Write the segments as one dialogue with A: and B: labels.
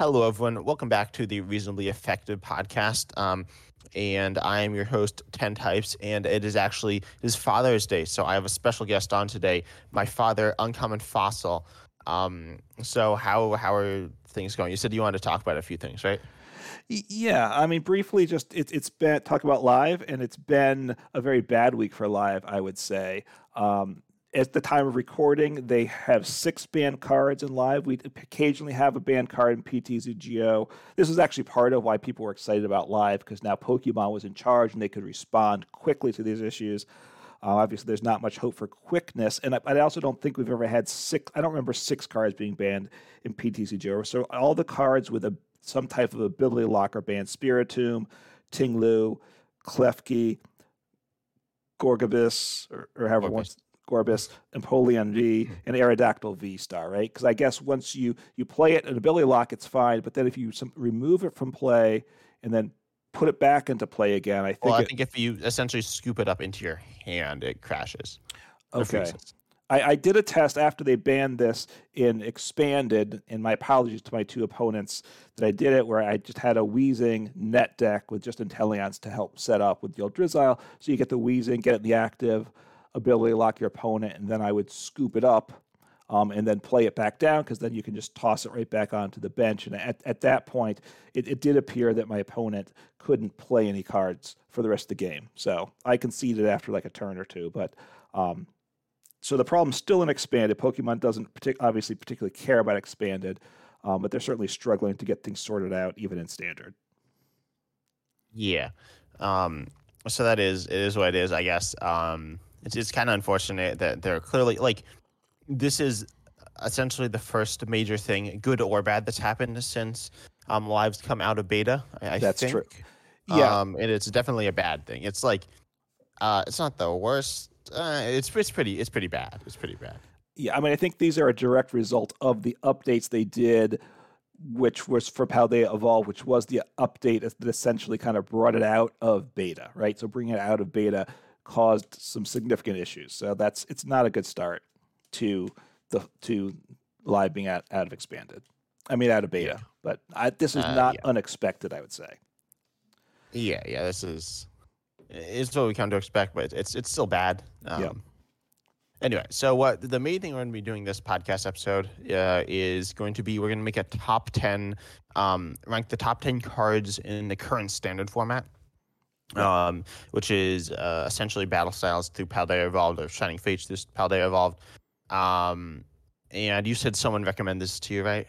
A: Hello, everyone. Welcome back to the Reasonably Effective podcast. Um, and I am your host, Ten Types, and it is actually it is Father's Day, so I have a special guest on today. My father, Uncommon Fossil. Um, so how how are things going? You said you wanted to talk about a few things, right?
B: Yeah, I mean, briefly, just it, it's been talk about live, and it's been a very bad week for live. I would say. Um, at the time of recording, they have six banned cards in live. We occasionally have a banned card in PTCGO. This is actually part of why people were excited about live because now Pokemon was in charge and they could respond quickly to these issues. Uh, obviously, there's not much hope for quickness, and I, I, also don't think we've ever had six. I don't remember six cards being banned in PTCGO. So all the cards with a some type of ability lock are banned: Spiritomb, Ting-Lu, Klefki, Gorebyss, or, or however okay. Gorebyss, Empoleon V, and Aerodactyl V star, right? Because I guess once you you play it an ability lock, it's fine. But then if you some, remove it from play and then put it back into play again, I think.
A: Well, I
B: it,
A: think if you essentially scoop it up into your hand, it crashes.
B: Okay. I, I, did a test after they banned this in expanded, and my apologies to my two opponents that I did it where I just had a Weezing net deck with just Inteleons to help set up with the old Drizzile. So you get the Weezing, get it in the active, ability lock your opponent, and then I would scoop it up um, and then play it back down because then you can just toss it right back onto the bench. And at, at that point, it, it did appear that my opponent couldn't play any cards for the rest of the game. So I conceded after like a turn or two. But um, so the problem's still in expanded. Pokemon doesn't partic- obviously particularly care about expanded, um, but they're certainly struggling to get things sorted out even in standard.
A: Yeah. Um, so that is it is what it is, I guess. Um, it's it's kind of unfortunate that they're clearly like this is essentially the first major thing, good or bad, that's happened since um, lives come out of beta. I, I
B: that's
A: think.
B: true.
A: Yeah, um, and it's definitely a bad thing. It's like uh, it's not the worst. Uh, it's it's pretty it's pretty bad. It's pretty bad.
B: Yeah, I mean, I think these are a direct result of the updates they did, which was for Paldea Evolve, which was the update that essentially kind of brought it out of beta, right? So bringing it out of beta caused some significant issues. So that's it's not a good start to the to live being out, out of expanded. I mean out of beta, yeah. but I, this is uh, not yeah. unexpected. I would say.
A: Yeah, yeah, this is it's what we come to expect, but it's it's still bad. Um, yeah. Anyway, so what the main thing we're going to be doing this podcast episode uh, is going to be we're going to make a top ten, um, rank the top ten cards in the current standard format um, which is uh, essentially battle styles through Paldea Evolved or Shining Fates through Paldea Evolved. Um, and you said someone recommended this to you, right?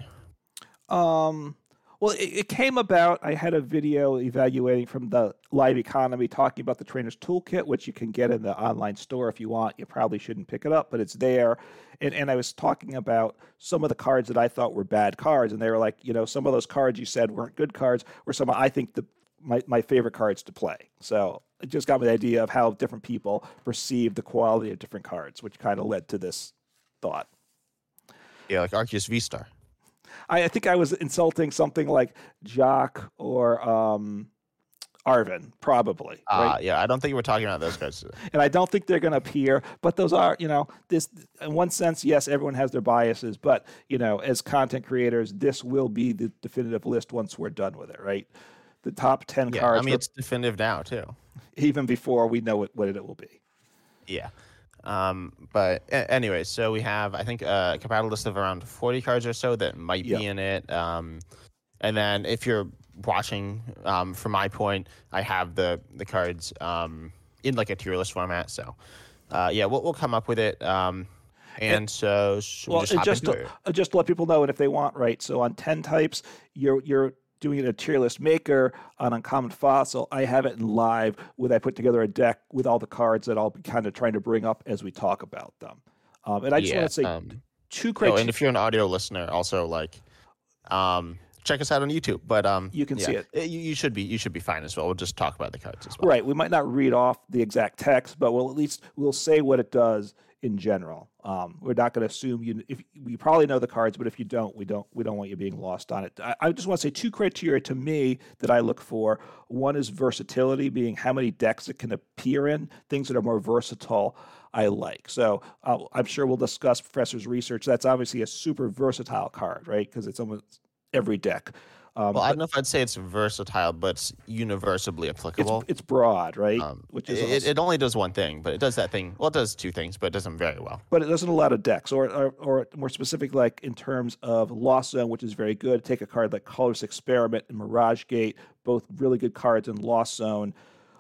B: Um, well, it, it, came about. I had a video evaluating from the live economy talking about the trainer's toolkit, which you can get in the online store if you want. You probably shouldn't pick it up, but it's there. And, and I was talking about some of the cards that I thought were bad cards, and they were like, you know, some of those cards you said weren't good cards, were some I think the my, my favorite cards to play. So it just got me the idea of how different people perceive the quality of different cards, which kind of led to this thought.
A: Yeah, like Arceus V Star.
B: I, I, think I was insulting something like Jock or um, Arven, probably.
A: Uh, Yeah, I don't think we're talking about those cards.
B: and I don't think they're going to appear, but those are, you know, this, in one sense, yes, everyone has their biases, but, you know, as content creators, this will be the definitive list once we're done with it, right? The top 10
A: yeah,
B: cards.
A: I mean, it's definitive now, too.
B: Even before we know what, what it will be.
A: Yeah. Um, but a- anyway, so we have, I think, a compatible list of around 40 cards or so that might be in it. Um, and then if you're watching, um, from my point, I have the, the cards um, in like a tier list format. So, uh, yeah, we'll, we'll come up with it. Um, and, so, well, just,
B: just to, just to let people know, and if they want, right? So on ten types, you're you're doing it a tier list maker on Uncommon Fossil. I have it in live with I put together a deck with all the cards that I'll be kind of trying to bring up as we talk about them. Um, and I just yeah, want to say um, two criteria.
A: Oh, and if you're an audio listener, also like um, check us out on YouTube. But um,
B: you can
A: yeah,
B: see it.
A: it. You, you, should be you should be fine as well. We'll just talk about the cards as well.
B: Right. We might not read off the exact text, but we'll at least we'll say what it does in general. Um, we're not going to assume you. If we probably know the cards, but if you don't, we don't. We don't want you being lost on it. I, I just want to say two criteria to me that I look for. One is versatility, being how many decks it can appear in. Things that are more versatile. I like. So uh, I'm sure we'll discuss Professor's research. That's obviously a super versatile card, right? Because it's almost every deck.
A: Um, well, I don't know if I'd say it's versatile, but it's universally applicable.
B: It's, it's broad, right? Um,
A: Which is it, it, only does one thing, but it does that thing. Well, it does two things, but it does them very well.
B: But it doesn't a lot of decks, or, or, or more specific, like in terms of Lost Zone, which is very good. Take a card like Colress's Experiment and Mirage Gate, both really good cards in Lost Zone.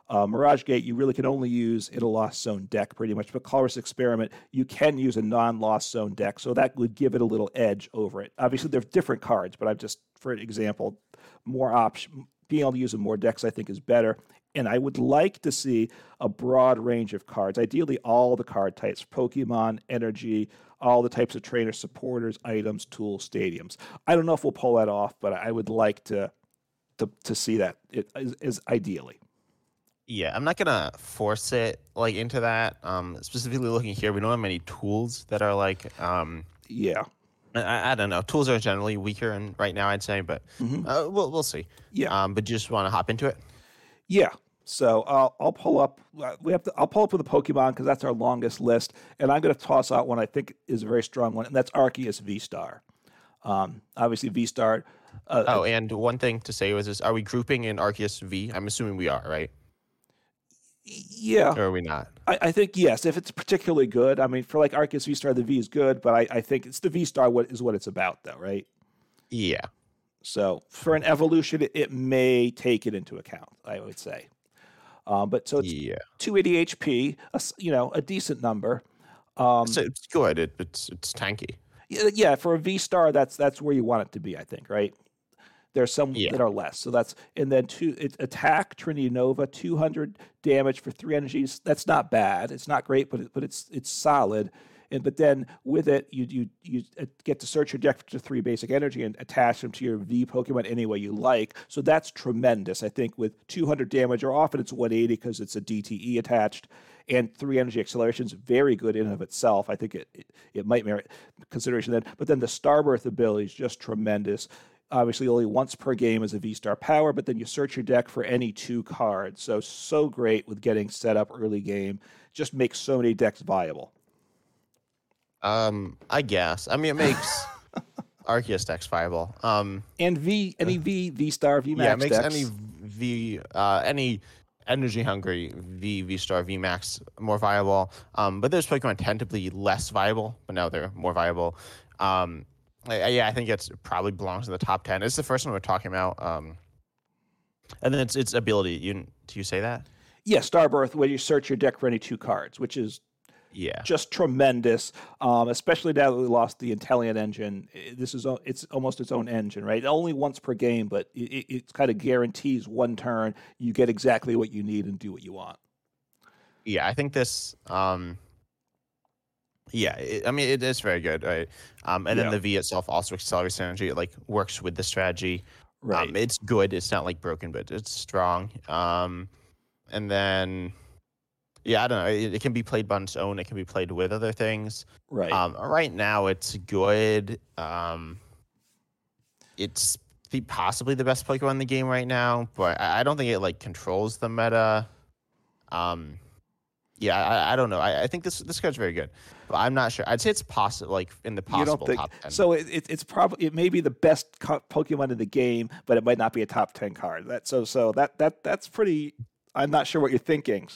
B: Uh, Mirage Gate, you really can only use in a Lost Zone deck pretty much, but Colress's Experiment, you can use a non Lost Zone deck, so that would give it a little edge over it. Obviously, they're different cards, but I've just, for example, more option, being able to use in more decks, I think, is better. And I would like to see a broad range of cards, ideally all the card types Pokemon, energy, all the types of trainer supporters, items, tools, stadiums. I don't know if we'll pull that off, but I would like to to, to see that it is, is ideally.
A: Yeah, I'm not gonna force it like into that. Um, specifically looking here, we don't have many tools that are like um,
B: yeah.
A: I, I don't know. Tools are generally weaker, and right now I'd say, but mm-hmm. uh, we'll we'll see.
B: Yeah.
A: Um, but you just want to hop into it.
B: Yeah. So I'll I'll pull up. Uh, we have to. I'll pull up with the Pokemon because that's our longest list, and I'm going to toss out one I think is a very strong one, and that's Arceus V Star. Um, obviously V Star.
A: Uh, oh, and one thing to say was this: Are we grouping in Arceus V? I'm assuming we are, right?
B: Yeah.
A: Or are we not?
B: I, I, think yes, if it's particularly good. I mean, for like Arceus V Star, the V is good, but I, I think it's the V Star what is what it's about, though, right?
A: Yeah.
B: So for an evolution, it, it may take it into account. I would say. Um, but so it's yeah. 280 HP, a, you know, a decent number.
A: Um, so it's good. It, it's it's tanky.
B: Yeah, yeah, for a V star, that's that's where you want it to be. I think, right? There's some yeah. that are less. So that's and then two it, attack Trinity Nova, 200 damage for three energies. That's not bad. It's not great, but it, but it's it's solid. And but then with it, you you you uh, get to search your deck for three basic energy and attach them to your V Pokemon any way you like. So that's tremendous. I think with 200 damage, or often it's 180 because it's a DTE attached, and three energy accelerations, very good in and of itself. I think it, it, it might merit consideration then. But then the Starbirth ability is just tremendous obviously only once per game as a V Star power, but then you search your deck for any two cards. So, so great with getting set up early game. Just makes so many decks viable.
A: Um, I guess. I mean, it makes Arceus decks viable. Um,
B: and V, any V, V Star, V Max.
A: Yeah, it makes
B: decks.
A: any V, uh, any energy hungry V, V Star, V Max more viable. Um, but those Pokemon tend to be less viable, but now they're more viable. Um, yeah, I think it's probably belongs in the top ten. It's the first one we're talking about. Um, and then it's its ability. You do you say that?
B: Yeah, Starbirth, where you search your deck for any two cards, which is
A: yeah
B: just tremendous. Um, especially now that we lost the Inteleon engine, this is it's almost its own engine, right? Only once per game, but it, it kind of guarantees one turn you get exactly what you need and do what you want.
A: Yeah, I think this. Um, yeah, it, I mean it is very good, right? Um, and yeah. then the V itself also accelerates energy. It like works with the strategy. Um, right. Um, it's good. It's not like broken, but it's strong. Um, and then yeah, I don't know. It, it, can be played on its own. It can be played with other things.
B: Right.
A: Um, right now it's good. Um, it's the, possibly the best Pokemon in the game right now, but I, I don't think it like controls the meta. Um, yeah, I, I don't know. I, I think this this card's very good. But I'm not sure. I'd say it's possible, like in the possible think, top ten.
B: So it, it, it's probably it may be the best Pokemon in the game, but it might not be a top ten card. That so so that that that's pretty. I'm not sure what you're thinking.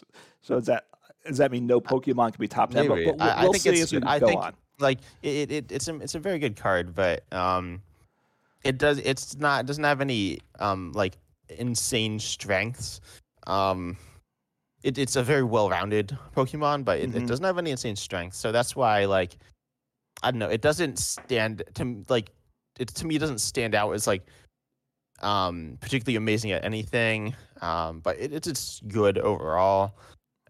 B: So does that does that mean no Pokemon can be top ten?
A: Maybe. But, but we'll, I, we'll think it's. I think on. like it, it it's a it's a very good card, but um, it does it's not it doesn't have any um like insane strengths. Um it, it's a very well-rounded Pokemon, but it, mm-hmm. it, doesn't have any insane strength. So that's why, like, I don't know, it doesn't stand to like it to me. It doesn't stand out as like um particularly amazing at anything. Um, but it, it's it's good overall.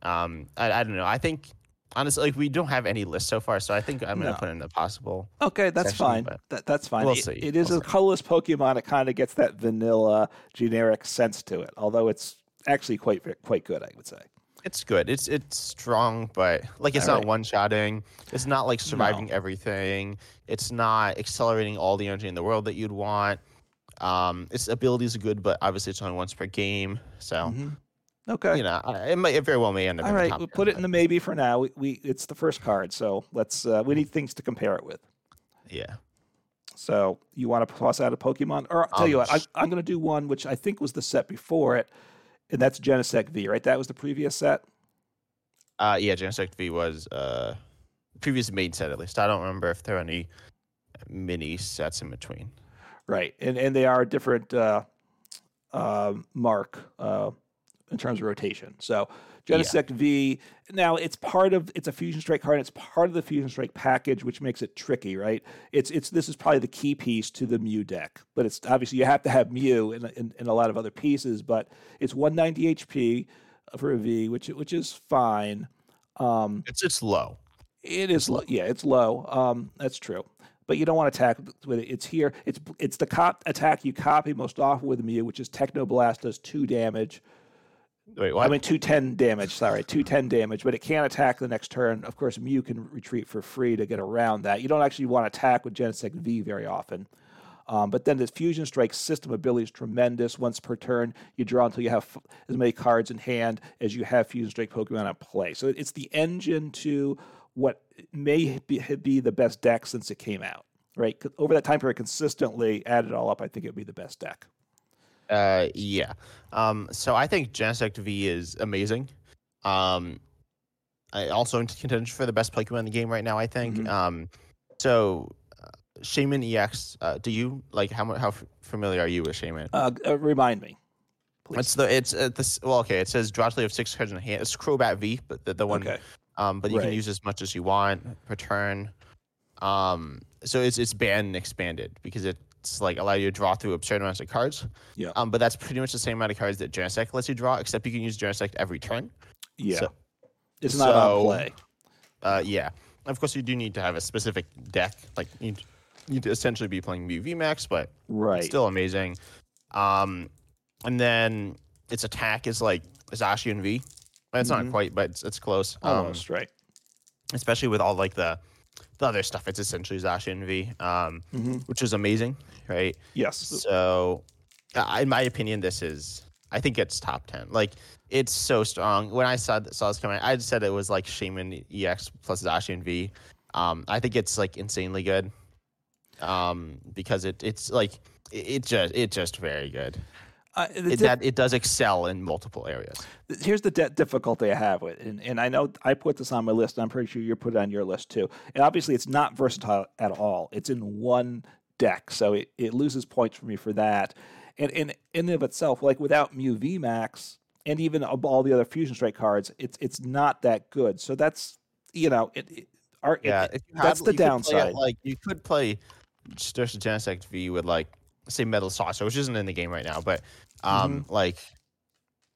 A: Um, I, I don't know. I think honestly, like we don't have any list so far, so I think I'm gonna put in the possible.
B: Okay, that's section, fine. That, that's fine.
A: We'll
B: it,
A: see.
B: It is
A: we'll
B: a colorless Pokemon. It kind of gets that vanilla generic sense to it, although it's actually quite quite good, I would say.
A: It's good. It's it's strong, but like it's all not right. one shotting. It's not like surviving no. everything. It's not accelerating all the energy in the world that you'd want. Um, its abilities are good, but obviously it's only once per game. So, mm-hmm.
B: okay,
A: you know, it might it very well may end up.
B: All right,
A: we'll
B: put it in the maybe for now. We, we it's the first card, so let's uh, we need things to compare it with.
A: Yeah.
B: So you want to toss out a Pokemon, or I'll tell
A: Um,
B: you what, I, I'm going to do one which I think was the set before it, and that's Genesect V, right? That was the previous set.
A: Uh, yeah, Genesect V was uh previous main set at least. I don't remember if there are any mini sets in between.
B: Right, and and they are a different uh, uh, mark uh, in terms of rotation. So
A: Yeah.
B: Genesect V. Now it's part of it's a Fusion Strike card. And it's part of the Fusion Strike package, which makes it tricky, right? It's it's this is probably the key piece to the Mew deck, but it's obviously you have to have Mew and and, and a lot of other pieces. But it's 190 HP for a V, which which is fine. Um,
A: It's it's low.
B: it is low. Yeah, it's low. Um, that's true. But you don't want to attack with it. It's here. It's it's the cop attack you copy most often with Mew, which is Technoblast does two damage.
A: Wait, what?
B: I mean two ten damage. Sorry, two ten damage. But it can't attack the next turn. Of course, Mew can retreat for free to get around that. You don't actually want to attack with Genesect V very often. Um, but then the Fusion Strike system ability is tremendous. Once per turn, you draw until you have f- as many cards in hand as you have Fusion Strike Pokemon at play. So it's the engine to what may be, be the best deck since it came out. right? over that time period, consistently add it all up. I think it would be the best deck.
A: Uh, yeah. Um, so I think Genesect V is amazing. Um, I also in contention for the best Pokemon in the game right now. I think.
B: Mhm.
A: Um, so uh, Shaymin EX. Uh, do you like how how familiar are you with Shaymin?
B: Uh, uh, remind me, please.
A: It's the it's uh, this well okay. It says you have six cards in the hand. It's Crobat V, but the, the one
B: okay.
A: um, but you
B: Right.
A: can use as much as you want per turn. Um, so it's it's banned and expanded because it's like allow you to draw through absurd amounts of cards.
B: Yeah.
A: Um, but that's pretty much the same amount of cards that Genesect lets you draw, except you can use Genesect every turn.
B: Yeah.
A: So-
B: it's not on
A: so-
B: play.
A: Uh, yeah. Of course, you do need to have a specific deck. Like you need, to essentially be playing Mew VMAX, but
B: Right.
A: still amazing. Um, and then its attack is like Zacian V. It's
B: Mhm.
A: not quite, but it's, it's close. Um,
B: Almost right.
A: especially with all like the the other stuff. It's essentially Zacian V, um,
B: hmm
A: which is amazing, right?
B: Yes.
A: So, uh, in my opinion, this is I think it's top ten. Like it's so strong. When I saw saw this coming, I said it was like Shaymin EX plus Zacian V. Um, I think it's like insanely good. Um, because it it's like it, it just it just very good.
B: Uh,
A: It,
B: dif-
A: that it does excel in multiple areas.
B: here's the de- difficulty I have with it, and, and I know I put this on my list. And I'm pretty sure you put it on your list too. And obviously, it's not versatile at all. It's in one deck, so it, it loses points for me for that. And in in and of itself, like without Mew Max and even all the other Fusion Strike cards, it's it's not that good. So that's you know it. it our,
A: Yeah,
B: it-
A: if
B: that's the
A: you it,
B: downside.
A: like you could play just a Genesect V with like say Metal Saucer, which isn't in the game right now, but um
B: Mm-hmm.
A: like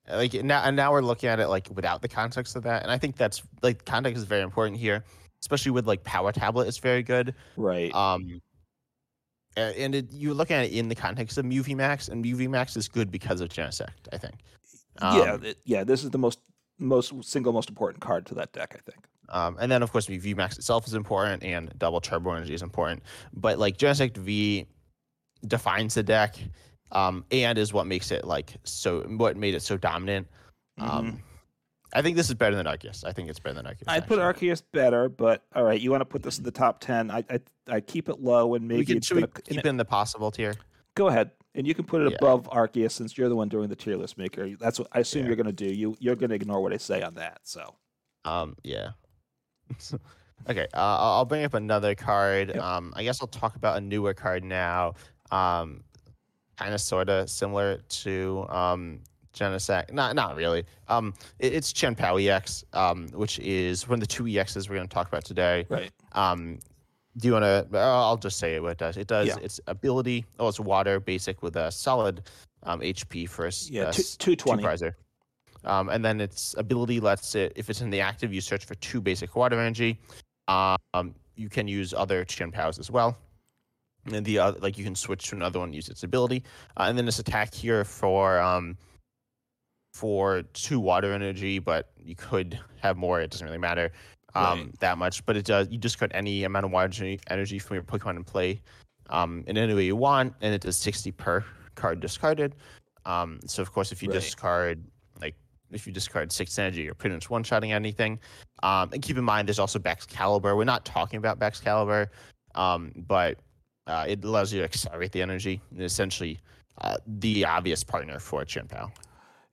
A: like now and now we're looking at it like without the context of that, and I think that's like context is very important here, especially with like Power Tablet. It's very good.
B: right.
A: Um, and it, you look at it in the context of UV Max, and UV Max is good because of Genesect. I think.
B: yeah,
A: Um,
B: it- yeah. This is the most most single most important card to that deck. I think.
A: Um, and then of course V Max itself is important and double turbo energy is important. But like Genesect V defines the deck um, and is what makes it like so what made it so dominant. Um, I think this is better than Arceus. I think it's better than Arceus.
B: I put. Arceus better, but all right, you want to put this in the top ten? I I, I keep it low and maybe
A: We can, should we keep
B: it-
A: in the possible tier?
B: go ahead, and you can put it
A: Yeah.
B: above Arceus since you're the one doing the tier list maker. That's what I assume
A: Yeah.
B: you're going to do. You you're going to ignore what I say on that. So
A: Um, yeah. okay, uh, I'll I'll bring up another card.
B: Yep.
A: Um, I guess I'll talk about a newer card now. Um, kind of, sort of similar to um, Genesect. Not, not really. Um, it, it's Chien Pao EX, um, which is one of the two EXs we're going to talk about today.
B: right,
A: Um, do you want to? I'll just say what it does. It does
B: Yeah.
A: its ability. Oh, it's water basic with a solid um, HP for a
B: yeah,
A: a
B: two
A: s-
B: two
A: two
B: twenty.
A: Um, and then its ability lets it, if it's in the active, you search for two basic water energy. Um, you can use other Chien Paos as well. And the other, like you can switch to another one, use its ability. Uh, and then this attack here for um, for two water energy, but you could have more. It doesn't really matter um,
B: Right.
A: that much. But it does. You discard any amount of water energy, from your Pokemon in play um, in any way you want, and it does 60 per card discarded. Um, so of course, if you
B: Right.
A: discard like if you discard six energy, you're pretty much one-shotting anything. Um, and keep in mind, there's also Baxcalibur. We're not talking about Baxcalibur, um, but Uh, it allows you to accelerate the energy. Essentially, uh, the obvious partner for Chien Pao.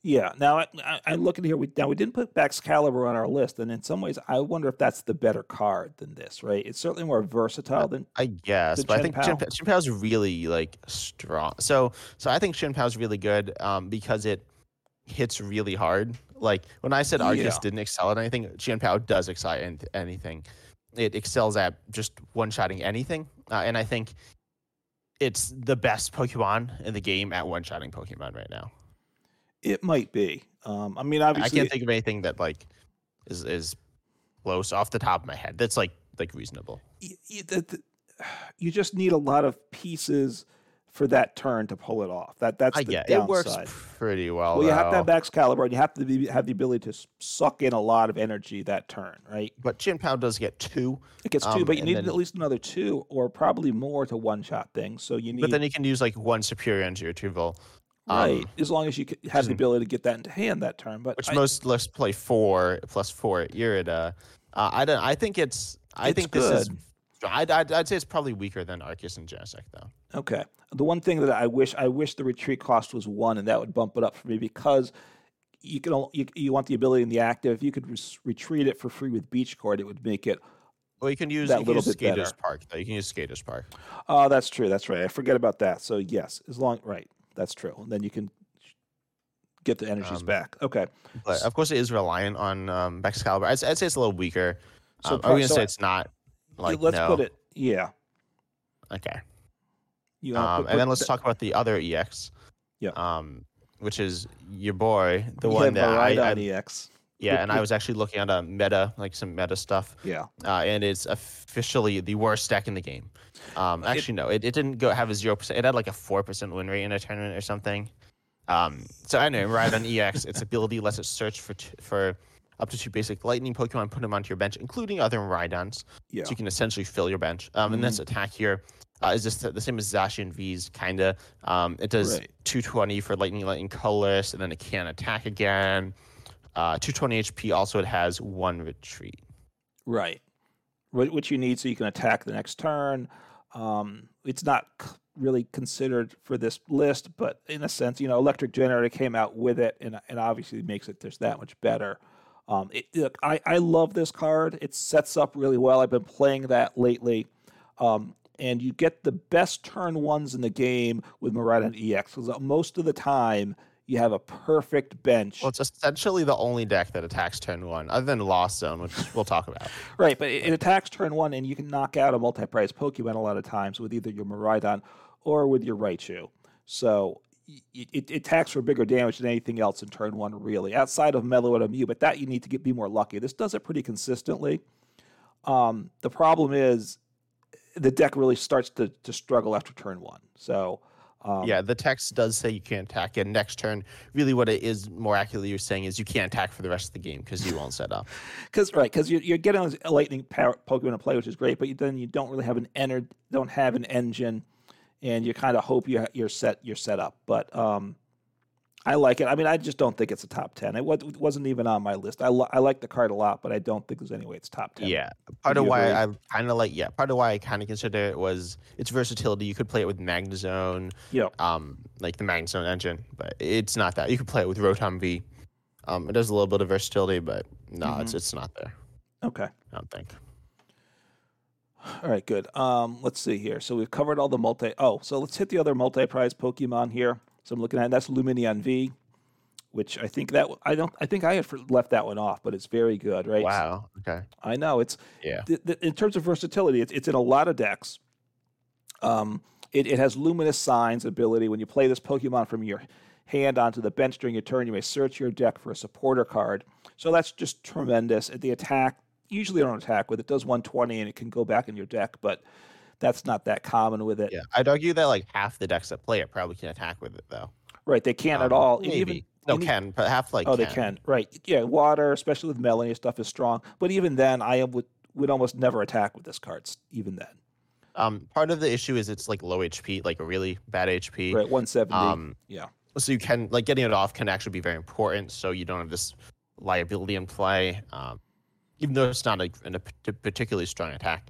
B: Yeah. Now I, I, I look at here. We now we didn't put Baxcalibur on our list, and in some ways, I wonder if that's the better card than this. Right? It's certainly more versatile than
A: I guess,
B: the
A: but I think
B: Pao.
A: Pa- Chien Pao's really like strong. So, so I think Chien Pao's really good um, because it hits really hard. Like when I said Arceus
B: Yeah.
A: didn't excel at anything, Chien Pao does excel at anything. It excels at just one-shotting anything, uh, and I think it's the best Pokemon in the game at one-shotting Pokemon right now.
B: it might be. Um, I mean, obviously, I
A: can't think of anything that like is is close off the top of my head. That's like like reasonable.
B: y- y- the- the- you just need a lot of pieces for that turn to pull it off. That that's the
A: get it works
B: downside.
A: pretty well.
B: Well, you have to have
A: though.
B: Baxcalibur, and you have to be, have the ability to suck in a lot of energy that turn, right?
A: but Chien Pao does get two.
B: It gets two,
A: Um,
B: but you need
A: then-
B: at least another two, or probably more to one shot things. So you need
A: But then you can use like one superior energy retrieval, um,
B: right as long as you have the ability to get that into hand that turn. But
A: which
B: I-
A: most lists play four plus four at Irida. Uh, I don't. I think it's. I
B: It's
A: think this is. I'd, I'd, I'd say it's probably weaker than Arceus and Genesect though.
B: Okay. The one thing that I wish I wish the retreat cost was one, and that would bump it up for me because you can you, you want the ability in the active. If you could res- retreat it for free with Beach Court, it would make it.
A: Well, you can use,
B: That
A: you can
B: little
A: use
B: bit better.
A: Skaters Park though. You can use Skaters Park.
B: Oh, that's true. That's right. I forget about that. So yes, as long right, that's true. And then you can get the energies
A: Um,
B: back. Okay.
A: But of course, it is reliant on um, Baxcalibur. I'd, I'd say it's a little weaker.
B: So
A: Um,
B: pro-
A: are we gonna
B: so
A: say it's not? Like
B: let's
A: no.
B: put it. Yeah.
A: Okay.
B: You
A: Um,
B: put-
A: and then let's
B: the-
A: talk about the other EX.
B: Yeah.
A: Um, which is your boy, the one that I, I
B: EX.
A: yeah, and I was actually looking at a meta, like some meta stuff,
B: Yeah.
A: uh, and it's officially the worst deck in the game. Um, actually, no, it, it didn't go have a zero percent. It had like a four percent win rate in a tournament or something. Um, so anyway, Miraidon EX, its ability lets it search for t- for up to two basic lightning Pokemon, put them onto your bench, including other Miraidons.
B: Yeah. Mm-hmm.
A: So you can essentially fill your bench. Um, and this attack here uh, is just the same as Zacian V's, kind of. Um, it does
B: Right.
A: 220 for lightning, lightning colorless, and then it can attack again. Uh, 220 HP. Also, it has one retreat.
B: Right. Wh- Which you need so you can attack the next turn. Um, it's not c- really considered for this list, but in a sense, you know, Electric Generator came out with it, and and obviously makes it just that much better. Um, it, look, I I love this card. It sets up really well. I've been playing that lately. Um, and you get the best turn ones in the game with Miraidon EX because most of the time you have a perfect bench.
A: Well, it's essentially the only deck that attacks turn one, other than Lost Zone, which we'll talk about.
B: Right, but it, it attacks turn one, and you can knock out a multi-prize Pokemon a lot of times with either your Miraidon or with your Raichu. So y- it, it attacks for bigger damage than anything else in turn one, really, outside of Mellow and Mew. But that you need to get be more lucky. This does it pretty consistently. Um, the problem is the deck really starts to, to struggle after turn one. So um,
A: yeah, the text does say you can't attack. And next turn, really, what it is more accurately you're saying is you can't attack for the rest of the game because you won't set up.
B: Because right, because you're, you're getting a lightning power Pokemon to play, which is great, but you, then you don't really have an ener- don't have an engine, and you kind of hope you you're set you're set up. But um, I like it. I mean, I just don't think it's a top ten. It, wasn't even on my list. I li- I like the card a lot, but I don't think there's any way it's top ten.
A: Yeah, part
B: Would
A: of why? I kind of like yeah, part of why I kind of consider it was its versatility. You could play it with Magnezone,
B: yeah,
A: um, like the Magnezone engine, but it's not that. You could play it with Rotom V. Um, it does a little bit of versatility, but no,
B: Mm-hmm.
A: it's it's not there.
B: okay.
A: I don't think.
B: All right, good. Um, let's see here. So we've covered all the multi. Oh, so let's hit the other multi-prize Pokemon here. So I'm looking at that's Lumineon V, which I think that I don't. I think I had left that one off, but it's very good, right?
A: Wow. Okay.
B: I know it's
A: Yeah.
B: th- th- in terms of versatility, it's, it's in a lot of decks. Um, it, it has luminous signs ability. When you play this Pokemon from your hand onto the bench during your turn, you may search your deck for a supporter card. So that's just tremendous. At the attack, usually I don't attack with it. Does 120 and it can go back in your deck, but that's not that common with it.
A: Yeah, I'd argue that like half the decks that play it probably can attack with it though.
B: Right? They can't at
A: Um,
B: all.
A: Maybe.
B: Even,
A: no, can but half like
B: oh, they can. Right? Yeah, water, especially with Melony stuff, is strong. But even then, I am would would almost never attack with this card. Even then,
A: Um, part of the issue is it's like low HP, like a really bad HP.
B: right? 170.
A: Um,
B: yeah.
A: so you can like getting it off can actually be very important. So you don't have this liability in play, um, even though it's not a particularly strong attack.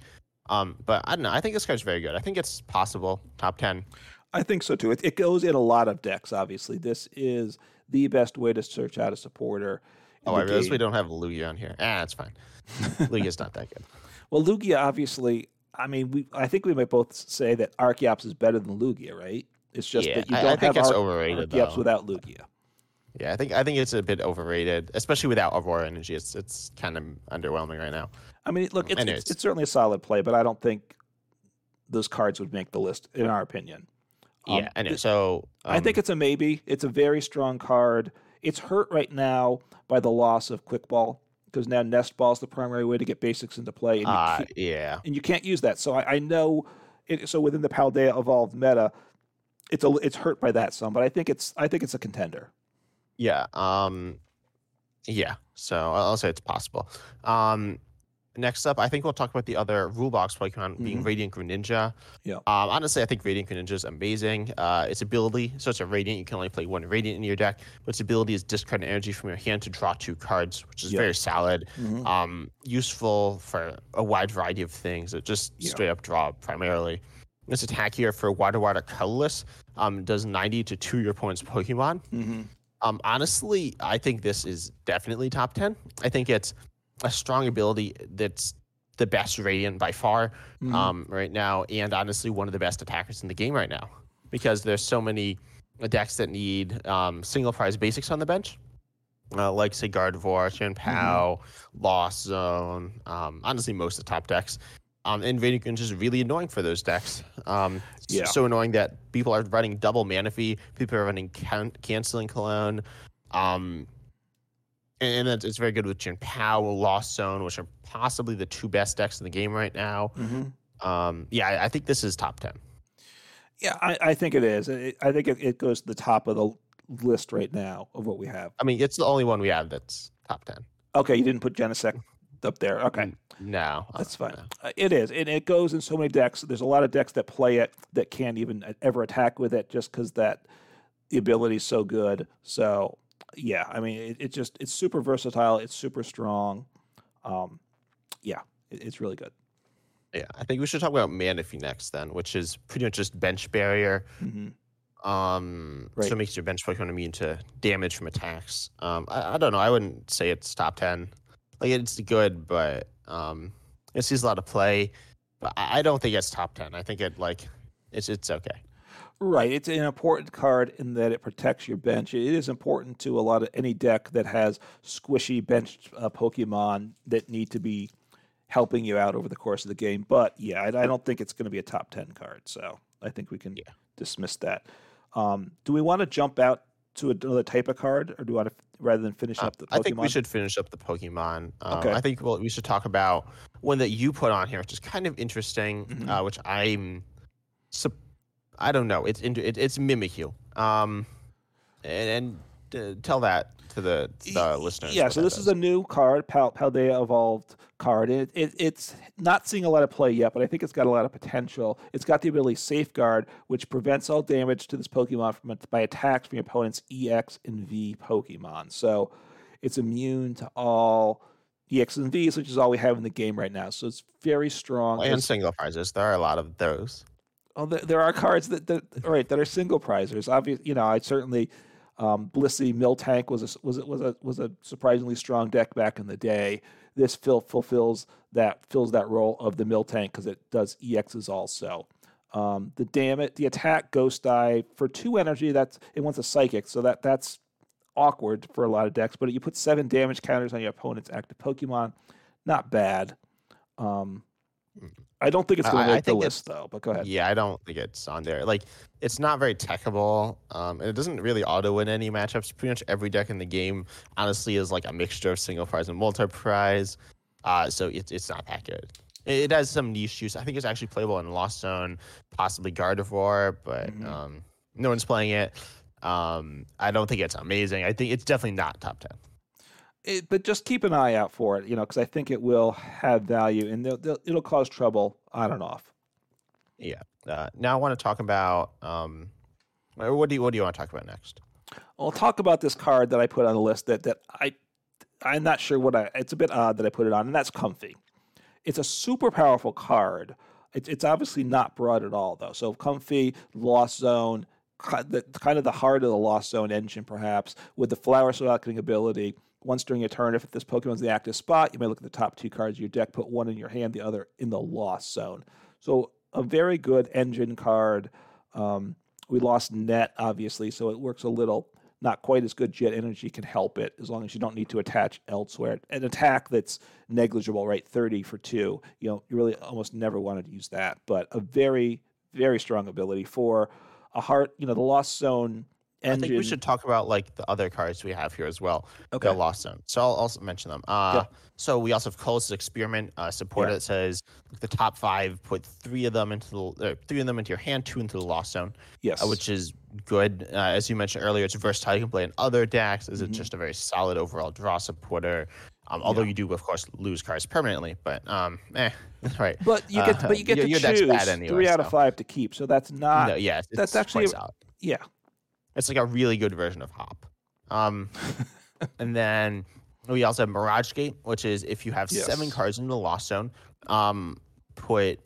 A: Um, but I don't know. I think this card's very good. I think it's possible top ten.
B: I think so too. It, it goes in a lot of decks. Obviously, this is the best way to search out a supporter.
A: Oh, I realize we don't have Lugia on here. Ah, it's fine. Lugia's not that good.
B: Well, Lugia, obviously, I mean, we I think we might both say that Archeops is better than Lugia, right? It's just
A: Yeah,
B: that you
A: I- I
B: don't
A: think
B: have
A: it's
B: Ar-
A: overrated,
B: Archeops
A: though.
B: without Lugia.
A: Yeah, I think I think it's a bit overrated, especially without Aurora Energy. It's it's kind of underwhelming right now.
B: I mean, look, it's, it's, it's certainly a solid play, but I don't think those cards would make the list, in our opinion. Um,
A: yeah, I know. So
B: I think
A: um,
B: it's a maybe. It's a very strong card. It's hurt right now by the loss of Quick Ball because now Nest Ball is the primary way to get basics into play, and
A: uh, yeah,
B: and you can't use that. So I, I know. It, so within the Paldea evolved meta, it's a, it's hurt by that some, but I think it's I think it's a contender.
A: Yeah, um, yeah. So I'll say it's possible. Um, next up, I think we'll talk about the other rule box Pokemon being
B: Mhm.
A: Radiant Greninja.
B: Yeah.
A: Um, honestly, I think Radiant Greninja is amazing. Uh, its ability, so it's a Radiant. You can only play one Radiant in your deck, but its ability is discard energy from your hand to draw two cards, which is
B: Yeah.
A: very solid.
B: Mhm.
A: um, useful for a wide variety of things. It just
B: Yeah.
A: straight up draw primarily. This attack here for Water Water Colorless um, does 90 to two your opponent's Pokemon.
B: Mhm.
A: Um, honestly, I think this is definitely top 10. I think it's a strong ability that's the best Radiant by far
B: Mhm.
A: um, right now, and honestly, one of the best attackers in the game right now because there's so many decks that need um, single prize basics on the bench, uh, like say Gardevoir, Chien Pao, Lost Zone. Um, honestly, most of the top decks. Um, Greninja is really annoying for those decks. Um,
B: Yeah.
A: So annoying that people are running double Manaphy, people are running can- canceling Cologne. Um, and, and it's- it's very good with Chien Pao, Lost Zone, which are possibly the two best decks in the game right now.
B: Mhm.
A: Um, yeah, I, I think this is top 10.
B: Yeah, I, I think it is. It, I think it, it goes to the top of the list right now of what we have.
A: I mean, it's the only one we have that's top 10.
B: Okay, you didn't put Genesect up there. Okay.
A: No.
B: That's fine. Uh, It is, and it goes in so many decks. There's a lot of decks that play it that can't even uh, ever attack with it just because that the ability is so good. So yeah, I mean, it, it just it's super versatile. It's super strong. Um, yeah, it, it's really good.
A: Yeah, I think we should talk about Manaphy next then, which is pretty much just bench barrier.
B: hmm
A: Um,
B: Right.
A: so it makes your bench Pokemon immune to damage from attacks. Um, I, I don't know. I wouldn't say it's top ten. Like it's good, but um, it sees a lot of play. But I, don't think it's top ten. I think it like it's it's okay.
B: Right, it's an important card in that it protects your bench. It is important to a lot of any deck that has squishy bench uh, Pokemon that need to be helping you out over the course of the game. But yeah, I, I don't think it's going to be a top ten card. So I think we can
A: Yeah.
B: dismiss that. Um, do we want to jump out to another type of card, or do you want to rather than finish
A: Uh,
B: up the Pokemon?
A: I think we should finish up the Pokemon. Um,
B: Okay.
A: I think well, we should talk about one that you put on here, which is kind of interesting,
B: Mhm.
A: uh, which I'm, sup- I don't know. It's it, it's Mimikyu. Um, and, and uh, tell that to the, to the listeners.
B: Yeah, so this is a new card, Pal- Paldea Evolved card. It, it, it's not seeing a lot of play yet, but I think it's got a lot of potential. It's got the ability Safeguard, which prevents all damage to this Pokemon from by attacks from your opponent's EX and V Pokemon. So it's immune to all EX and Vs, which is all we have in the game right now. So it's very strong.
A: and
B: It's-
A: single prizes. There are a lot of those.
B: Oh, there, there are cards that, that right that are single prizers. Obviously, you know, I certainly um, Blissey Miltank was a, was a, was a was a surprisingly strong deck back in the day. This fill, fulfills that fills that role of the Miltank because it does EXs also. Um, the damage, the attack, Ghost Dive for two energy. That's it wants a psychic, so that that's awkward for a lot of decks. But you put seven damage counters on your opponent's active Pokemon, not bad. Um, I don't think it's going to make the list though. But go ahead.
A: Yeah, I don't think it's on there. Like, it's not very techable. Um, and it doesn't really auto win any matchups. Pretty much every deck in the game, honestly, is like a mixture of single prize and multi prize. Uh, so it's it's not that good. It, it has some niche use. I think it's actually playable in Lost Zone, possibly Gardevoir, but
B: Mhm.
A: um, no one's playing it. Um, I don't think it's amazing. I think it's definitely not top ten.
B: It, but just keep an eye out for it, you know, because I think it will have value and they'll, they'll, it'll cause trouble on and off.
A: Yeah. Uh, now I want to talk about um, what do you what do you want to talk about next?
B: I'll talk about this card that I put on the list that that I I'm not sure what I. It's a bit odd that I put it on, and that's Comfey. it's a super powerful card. It's it's obviously not broad at all though. So comfey, Lost Zone, the, kind of the heart of the Lost Zone engine, perhaps, with the Flower Awakening ability. Once during a turn, if this Pokemon's in the active spot, you may look at the top two cards of your deck, put one in your hand, the other in the Lost Zone. So a very good engine card. Um, we lost net, obviously, so it works a little not quite as good. Jet energy can help it as long as you don't need to attach elsewhere. An attack that's negligible, right? 30 for two. You know, you really almost never wanted to use that, but a very, very strong ability for a heart, you know, the Lost Zone engine.
A: I think we should talk about like the other cards we have here as well.
B: Okay.
A: The Lost Zone. So I'll also mention them. Uh,
B: Yeah.
A: So we also have Colress's Experiment uh, support
B: Yeah.
A: that says the top five, put three of them into the uh, three of them into your hand, two into the Lost Zone,
B: yes,
A: uh, which is good. Uh, as you mentioned earlier, it's versatile. You can play in other decks. Is
B: Mhm.
A: it just a very solid overall draw supporter? Um, although
B: Yeah.
A: you do, of course, lose cards permanently, but um, eh, right.
B: but you get,
A: uh,
B: but you get
A: your-
B: to
A: your
B: choose
A: anyway,
B: three out of five to keep. So that's not,
A: no, yeah,
B: that's actually yeah,
A: It's like a really good version of Hop. Um, and then we also have Mirage Gate, which is if you have seven cards in the Lost Zone, um, put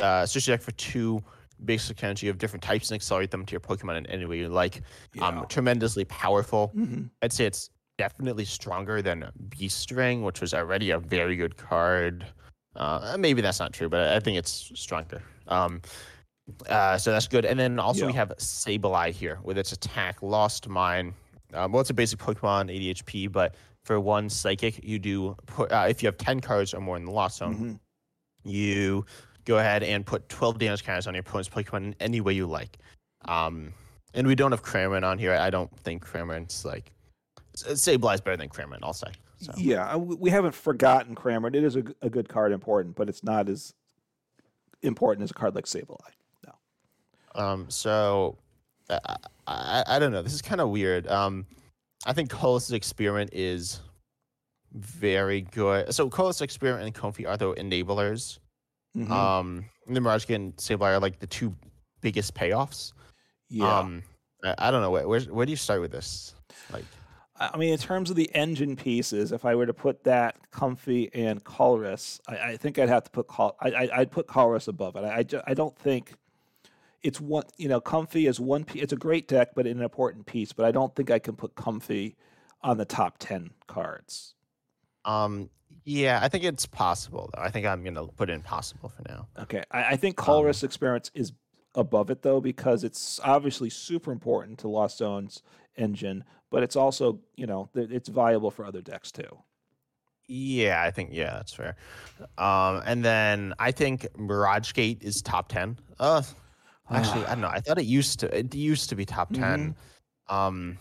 A: uh, switch deck for two basic energy of different types and accelerate them to your Pokemon in any way you like.
B: yeah.
A: Um, tremendously powerful.
B: Mhm.
A: I'd say it's definitely stronger than Beast String, which was already a very good card. Uh, maybe that's not true, but I think it's stronger. Um, uh, so that's good. And then also we have Sableye here with its attack, Lost Mine. Um, well, it's a basic Pokemon, ADHP, but for one Psychic, you do put uh, if you have ten cards or more in the Lost Zone,
B: Mhm.
A: you go ahead and put 12 damage counters on your opponent's Pokemon in any way you like. Um, and we don't have Cramorant on here. I don't think Cramorant's like Sableye's better than Cramorant. I'll say. So.
B: Yeah, uh, we haven't forgotten Cramorant. It is a good card, important, but it's not as important as a card like Sableye.
A: Um, so I, I, I don't know. This is kind of weird. Um, I think Colress's experiment is very good. So Colress's experiment and Comfey are the enablers.
B: Mhm.
A: Um, the Mirage and Sableye are like the two biggest payoffs.
B: yeah,
A: Um, I, I don't know. Where, where where do you start with this? Like,
B: I mean, in terms of the engine pieces, if I were to put that Comfey and Colress, I, I think I'd have to put Col- I, I, I'd put Colress above it. I, I, ju- I don't think it's one. You know, Comfey is one. It's a great deck, but an important piece. But I don't think I can put Comfey on the top ten cards.
A: um, yeah, I think it's possible though. I think I'm gonna put in possible for now.
B: Okay, I, I think
A: Um,
B: experience is above it though because it's obviously super important to Lost Zone's engine, but it's also you know it's viable for other decks too.
A: Yeah, I think yeah, that's fair. Um, and then I think Mirage Gate is top ten. Uh, actually, I don't know. I thought it used to. It used to be top 10 Um,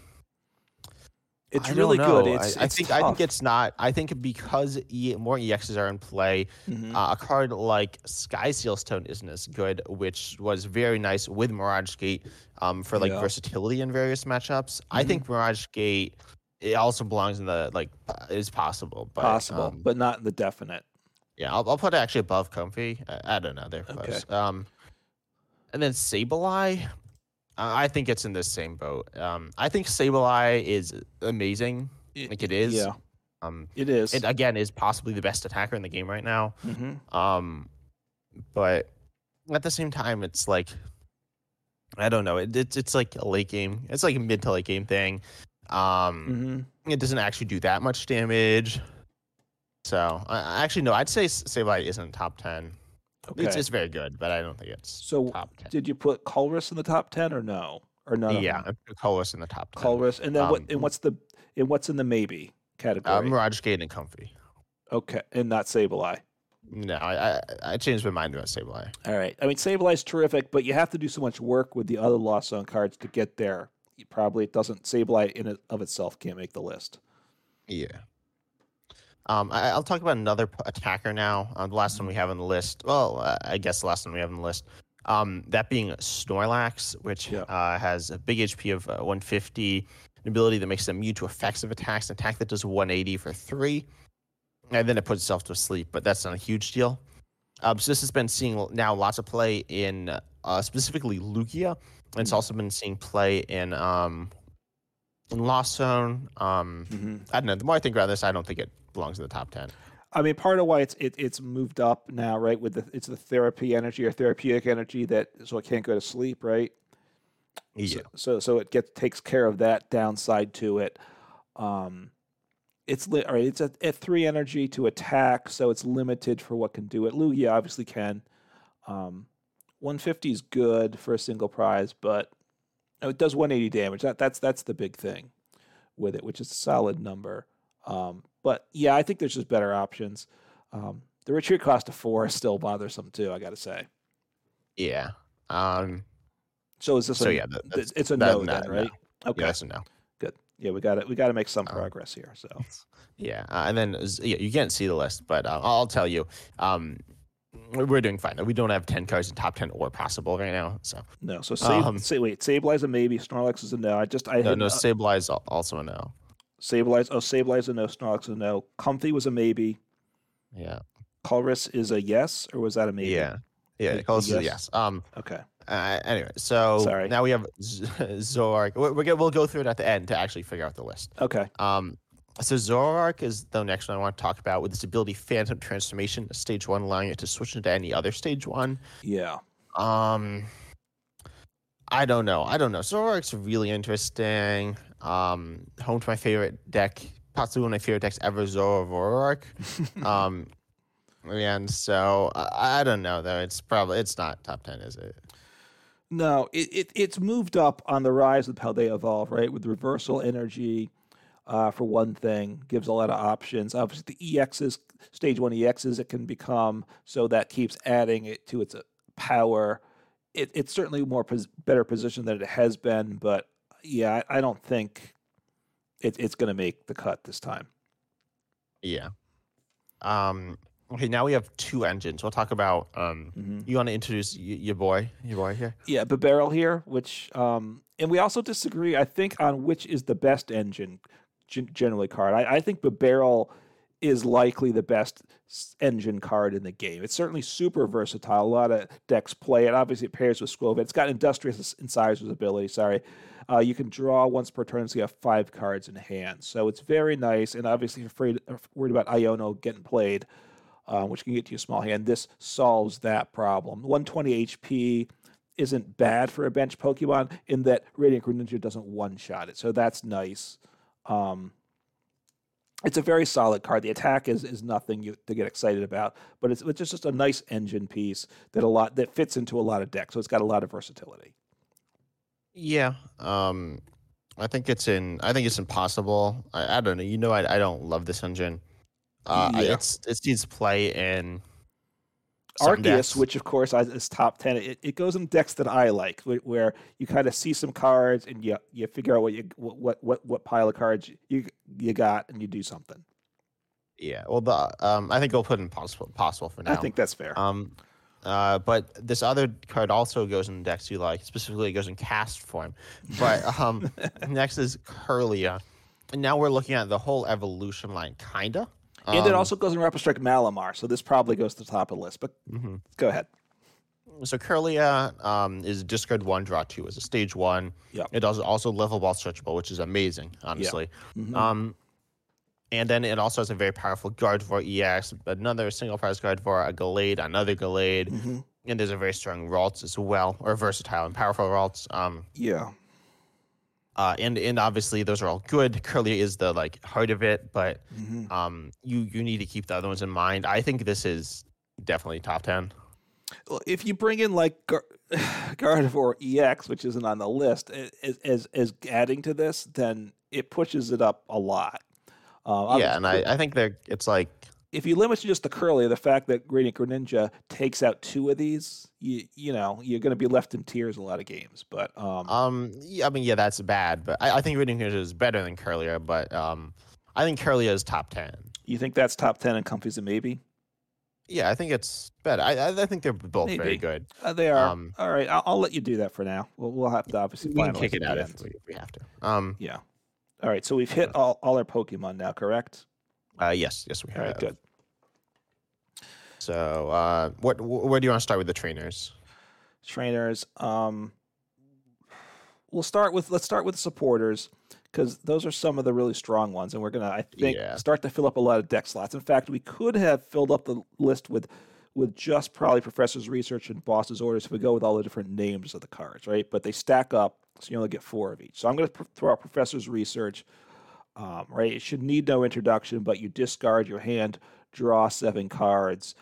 B: It's
A: I
B: really good. It's,
A: I, I
B: it's
A: think I think it's not. I think because e, more EXs are in play,
B: Mhm.
A: uh, a card like Sky Seal Stone isn't as good, which was very nice with Mirage Gate um, for like
B: Yeah.
A: versatility in various matchups. I
B: Mhm.
A: think Mirage Gate it also belongs in the like is possible, but
B: possible,
A: um,
B: but not in the definite.
A: yeah, I'll, I'll put it actually above Comfey. I, I don't know, they're
B: Okay.
A: close. Um, and then Sableye, uh, I think it's in the same boat. Um, I think Sableye is amazing, like it is.
B: Yeah,
A: Um,
B: it is.
A: it again is possibly the best attacker in the game right now.
B: Mhm.
A: Um, but at the same time, it's like I don't know. It, it's it's like a late game. It's like a mid to late game thing. Um,
B: Mhm.
A: it doesn't actually do that much damage. So I I actually no, I'd say Sableye isn't top ten.
B: Okay.
A: It's it's very good, but I don't think it's
B: so,
A: top ten.
B: did you put Colress in the top ten or no? Or none? of
A: yeah,
B: them?
A: I put Colress in the top ten.
B: Colress, and then what?
A: Um,
B: And what's the? And what's in the maybe category?
A: uh, Mirage Gate and Comfey.
B: okay, and not Sableye.
A: No, I, I I changed my mind about Sableye.
B: All right. I mean, Sableye's terrific, but you have to do so much work with the other Lost Zone cards to get there. You probably it doesn't Sableye in it of itself can't make the list.
A: Yeah. Um, I, I'll talk about another p- attacker now. Um, the last one we have on the list. Well, uh, I guess the last one we have on the list. Um, that being Snorlax, which
B: Yeah.
A: uh, has a big HP of uh, 150, an ability that makes them immune to effects of attacks, an attack that does 180 for three, and then it puts itself to sleep. But that's not a huge deal. Um, so this has been seeing now lots of play in uh, specifically Lugia, and it's
B: Mhm.
A: also been seeing play in um, in Lost Zone. Um,
B: Mm-hmm.
A: I don't know. The more I think about this, I don't think it belongs in the top ten.
B: I mean, part of why it's it, it's moved up now, right? With the it's the therapy energy or therapeutic energy that so it can't go to sleep, right?
A: Yeah.
B: So so, so it gets takes care of that downside to it. Um, it's li- all right. It's at, at three energy to attack, so it's limited for what can do it. Lugia obviously can. Um, 150 is good for a single prize, but oh, it does 180 damage. That that's that's the big thing with it, which is a solid number. Um, but yeah, I think there's just better options. Um, the retreat cost of four is still bothersome too. I got to say.
A: Yeah. Um.
B: So is this?
A: So
B: a,
A: yeah, that-
B: it's a
A: that-
B: no
A: no,
B: then, right? Okay,
A: Yeah. No.
B: good. Yeah, we got it. We got to make some
A: Um,
B: progress here. So
A: Yeah, uh, and then yeah, you can't see the list, but uh, I'll tell you, um, we're doing fine. We don't have ten cards in top ten or possible right now. So
B: no. So save,
A: Um,
B: say wait. Sableye a maybe. Snorlax is a no. I just I
A: no,
B: had
A: no, stabilize also a no.
B: Sableye. Oh, Sableye is a no. Snorlax is a no. Comfey was a maybe.
A: Yeah,
B: Colress is a yes, or was that a maybe?
A: yeah, yeah.
B: Y-
A: Close to
B: yes.
A: yes. Um.
B: Okay.
A: Uh, anyway, so
B: Sorry.
A: now we have Z- Zoroark. We're, we're, we'll go through it at the end to actually figure out the list.
B: Okay.
A: Um, so Zoroark is the next one I want to talk about with this ability Phantom Transformation, stage one, allowing it to switch into any other stage one.
B: Yeah.
A: Um, I don't know. I don't know. Zoroark's really interesting. Um, home to my favorite deck, possibly one of my favorite decks ever, Zoroark. um, and so I, I don't know though. It's probably it's not top ten, is it?
B: No, it, it it's moved up on the rise of how they evolve, right? With reversal energy, uh, for one thing, gives a lot of options. Obviously, the EXs, stage one EXs, it can become, so that keeps adding it to its uh, power. It, it's certainly more pos- better position than it has been, but yeah, I, I don't think it, it's going to make the cut this time.
A: Yeah. Um. Okay. Now we have two engines. We'll talk about. Um.
B: hmm
A: You want to introduce y- your boy, your boy here?
B: Yeah, Bibarel here, which um, and we also disagree. I think on which is the best engine, gen- generally card. I, I think barrel is likely the best engine card in the game. It's certainly super versatile. A lot of decks play it. Obviously, it pairs with Skwovet. It's got industrious incisors ability. Sorry, uh, you can draw once per turn, so you have five cards in hand. So it's very nice. And obviously, if you're afraid, worried about Iono getting played. Uh, which can get to your small hand. This solves that problem. 120 HP isn't bad for a bench Pokemon in that Radiant Greninja doesn't one shot it. So that's nice. Um, it's a very solid card. The attack is, is nothing you, to get excited about, but it's, it's just, just a nice engine piece that a lot that fits into a lot of decks. So it's got a lot of versatility.
A: Yeah. Um. I think it's in. I think it's impossible. I, I don't know. You know, I, I don't love this engine. Uh,
B: Yeah.
A: It's it needs play in. Some
B: Arceus, which of course is- is top ten, it, it goes in decks that I like, where you kind of see some cards and you you figure out what you what what what pile of cards you you got and you do something.
A: Yeah. Well, the um, I think we'll put in possible possible for now.
B: I think that's fair.
A: Um, uh, but this other card also goes in decks you like. Specifically, it goes in Castform. But um, next is Kirlia, and now we're looking at the whole evolution line, kinda.
B: And it
A: Um,
B: also goes in Rapid Strike Malamar, so this probably goes to the top of the list. But
A: mhm.
B: go ahead.
A: So Kirlia um, is discard one, draw two as a stage one.
B: Yep.
A: It does also level ball stretchable, which is amazing, honestly.
B: Mhm.
A: Um, and then it also has a very powerful Gardevoir EX, another single prize Gardevoir, a Gallade, another Gallade,
B: Mhm.
A: and there's a very strong Ralts as well, or versatile and powerful Ralts. Um,
B: Yeah.
A: Uh, and and obviously those are all good. Curly is the like heart of it, but
B: Mhm.
A: um, you you need to keep the other ones in mind. I think this is definitely top ten.
B: Well, if you bring in like Gar- Gardevoir EX, which isn't on the list, as, as as adding to this, then it pushes it up a lot. Uh,
A: yeah, and I, I think they're it's like
B: if you limit to just the curly, the fact that Radiant Greninja takes out two of these, you you know you're going to be left in tears a lot of games. But um,
A: Um, yeah, I mean, yeah, that's bad, but I, I think Radiant Greninja is better than Kirlia, but um, I think Kirlia is top ten.
B: you think that's top ten and Comfey's a maybe?
A: Yeah, I think it's better. I, I I think they're both very good.
B: Uh, they are.
A: Um,
B: All right, I'll, I'll let you do that for now. We'll, we'll have to obviously
A: We can kick it out if we, if we have to. Um,
B: Yeah. All right, so we've hit all, all our Pokemon now, correct?
A: Uh, yes, yes, we
B: All
A: have.
B: right, good.
A: So, uh, what, where do you want to start with the trainers?
B: Trainers. Um, we'll start with let's start with supporters because those are some of the really strong ones, and we're gonna, I think,
A: Yeah.
B: start to fill up a lot of deck slots. In fact, we could have filled up the list with with just probably Professor's Research and Boss's Orders if we go with all the different names of the cards, right? But they stack up, so you only get four of each. So I'm going to pr- throw out Professor's Research, um, right? It should need no introduction, but you discard your hand, draw seven cards.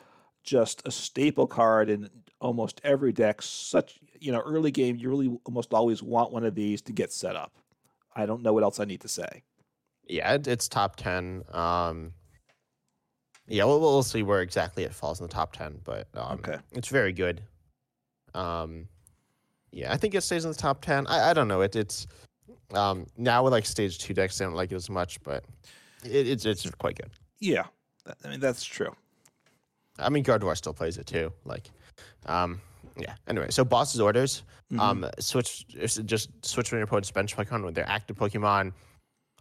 B: Just a staple card in almost every deck. Such, you know, early game, you really almost always want one of these to get set up. I don't know what else I need to say.
A: Yeah, it's top ten. Um, yeah, we'll, we'll see where exactly it falls in the top ten, but um,
B: Okay.
A: it's very good. Um, yeah, I think it stays in the top ten. I, I don't know. It, it's um now with like stage two decks, I don't like it as much, but it, it's it's quite good.
B: Yeah, I mean that's true.
A: I mean, Gardevoir still plays it too. Like, um, yeah. Anyway, so boss's orders.
B: Mhm.
A: Um, switch just switch when your opponent's bench Pokemon with their active Pokemon.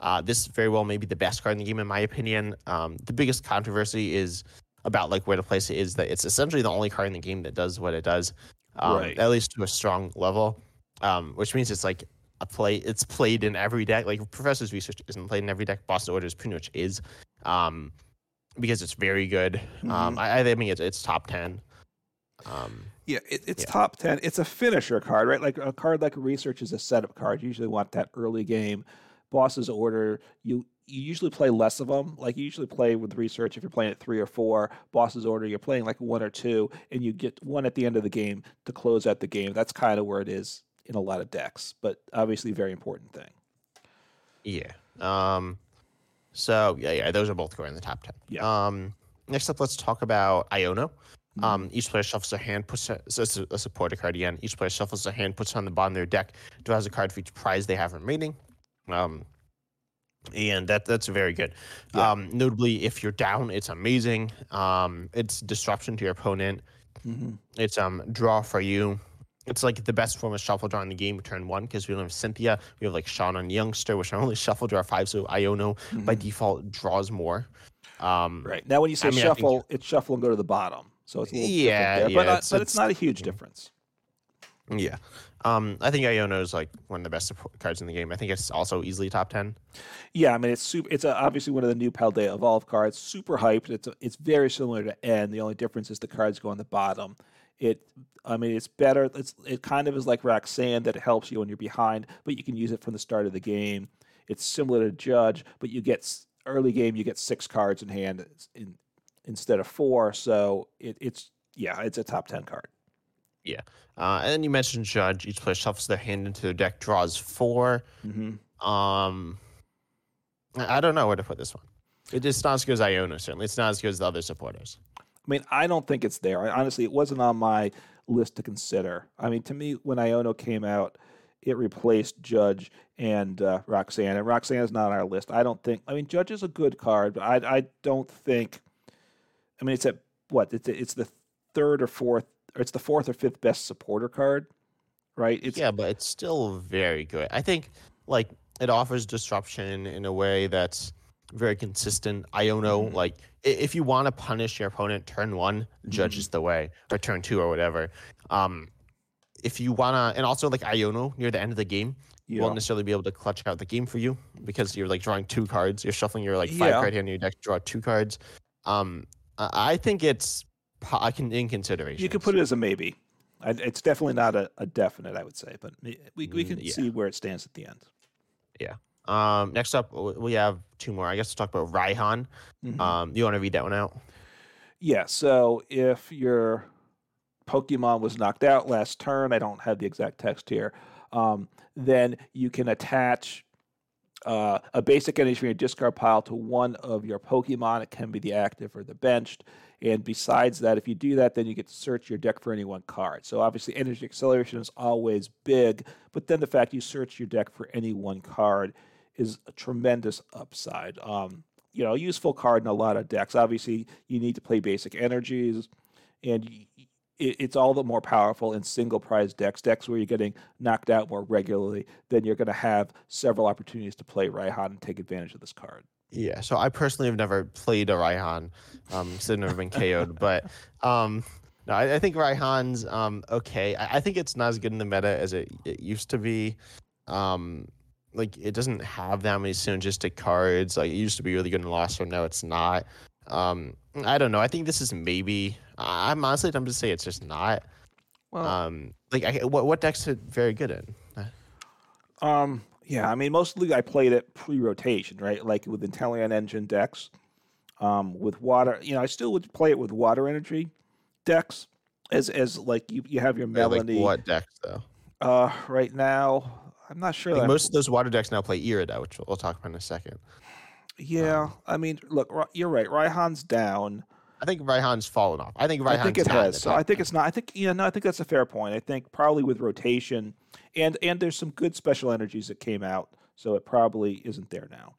A: Uh, this very well may be the best card in the game, in my opinion. Um, the biggest controversy is about like where to place it. Is that it's essentially the only card in the game that does what it does, um,
B: Right.
A: at least to a strong level. Um, which means it's like a play. It's played in every deck. Like Professor's Research isn't played in every deck. Boss's Orders pretty much is, um, because it's very good. Um,
B: Mhm.
A: I, I think it's it's top ten. Um,
B: Yeah, it, it's
A: Yeah.
B: top 10. It's a finisher card, right? Like a card like Research is a setup card. You usually want that early game. Boss's Order, you you usually play less of them. Like you usually play with Research if you're playing at three or four. Boss's Order, you're playing like one or two, and you get one at the end of the game to close out the game. That's kind of where it is in a lot of decks, but obviously very important thing.
A: Yeah. Um. So yeah, yeah, those are both going in the top ten.
B: Yeah.
A: Um. Next up, let's talk about Iono.
B: Mm-hmm.
A: Um. Each player shuffles their hand, puts a, so a, a supporter card again. Each player shuffles their hand, puts it on the bottom of their deck, draws a card for each prize they have remaining. Um. And that that's very good.
B: Yeah.
A: Um. Notably, if you're down, it's amazing. Um. It's disruption to your opponent.
B: Mm-hmm.
A: It's um draw for you. It's like the best form of shuffle draw in the game, turn one, because we don't have Cynthia. We have like Sean and Youngster, which are only shuffle draw five, so Iono by default draws more. Um,
B: Right now, when you say
A: I mean, I think-
B: shuffle, it's shuffle and go to the bottom. So it's a little
A: Yeah,
B: different there, but,
A: yeah,
B: uh,
A: it's-
B: but it's
A: it's-
B: not a huge difference.
A: Yeah. Um, I think Iono is like one of the best support cards in the game. I think it's also easily top ten.
B: Yeah, I mean it's super. It's uh obviously one of the new Paldea Evolve cards. Super hyped. It's it's very similar to N. The only difference is the cards go on the bottom. It, I mean, it's better. It's it kind of is like Roxanne that it helps you when you're behind, but you can use it from the start of the game. It's similar to Judge, but you get early game you get six cards in hand in, instead of four. So it, it's yeah, it's a top ten card.
A: Yeah, uh, and then you mentioned Judge. Each player shuffles their hand into their deck, draws 4
B: Mm-hmm.
A: Um, I don't know where to put this one. It's not as good as Iono, certainly. It's not as good as the other supporters.
B: I mean, I don't think it's there. I, honestly, it wasn't on my list to consider. I mean, to me, when Iono came out, it replaced Judge and uh, Roxanne, and Roxanne is not on our list. I don't think. I mean, Judge is a good card, but I, I don't think. I mean, it's at what? It's it's the third or fourth, or it's the fourth or fifth best supporter card, right? It's
A: yeah, but it's still very good. I think like it offers disruption in a way that's very consistent. Iono,
B: Mhm.
A: like if you want to punish your opponent turn one, Judge
B: Mhm.
A: is the way, or turn two or whatever. Um, if you wanna, and also like Iono near the end of the game,
B: you
A: won't necessarily be able to clutch out the game for you because you're like drawing two cards. You're shuffling your like five
B: Yeah.
A: card hand in your deck draw two cards. Um, I think it's I can in consideration.
B: you could put it as a maybe. I, it's definitely not a, a definite, I would say, but we we,
A: Mm,
B: can
A: yeah.
B: see where it stands at the end.
A: Um, next up, we have two more. I guess we'll talk about Raihan.
B: Mhm.
A: Um, you want to read that one out?
B: Yeah, so if your Pokemon was knocked out last turn, I don't have the exact text here, um, then you can attach uh, a basic energy from your discard pile to one of your Pokemon. It can be the active or the benched. And besides that, if you do that, then you get to search your deck for any one card. So obviously, energy acceleration is always big, but then the fact you search your deck for any one card is a tremendous upside. Um, you know, a useful card in a lot of decks. Obviously, you need to play basic energies, and it, it's all the more powerful in single prize decks, decks where you're getting knocked out more regularly. Then you're going to have several opportunities to play Raihan and take advantage of this card.
A: Yeah. So I personally have never played a Raihan, um, because I've never been KO'd. But um, no, I, I think Raihan's um okay. I, I think it's not as good in the meta as it, it used to be. Um, like it doesn't have that many synergistic cards. Like it used to be really good in Lost Ark, now it's not. Um, I don't know. I think this is maybe. I'm honestly, I'm just say it's just not. Well, um, like I, what what decks are very good in?
B: Um, yeah, I mean, mostly I played it pre-rotation, right? Like with Inteleon engine decks. Um, with water, you know, I still would play it with water energy decks, as as like you you have your Melony.
A: Like what decks though?
B: Uh, right now, I'm not sure.
A: most of those water decks now play Irida, which we'll talk about in a second.
B: Yeah, um, I mean, look, you're right. Raihan's down.
A: I think Raihan's fallen off. I think Raihan's I think it has.
B: So I think it's not. I think yeah, no, I think that's a fair point. I think probably with rotation, and and there's some good special energies that came out, so it probably isn't there now.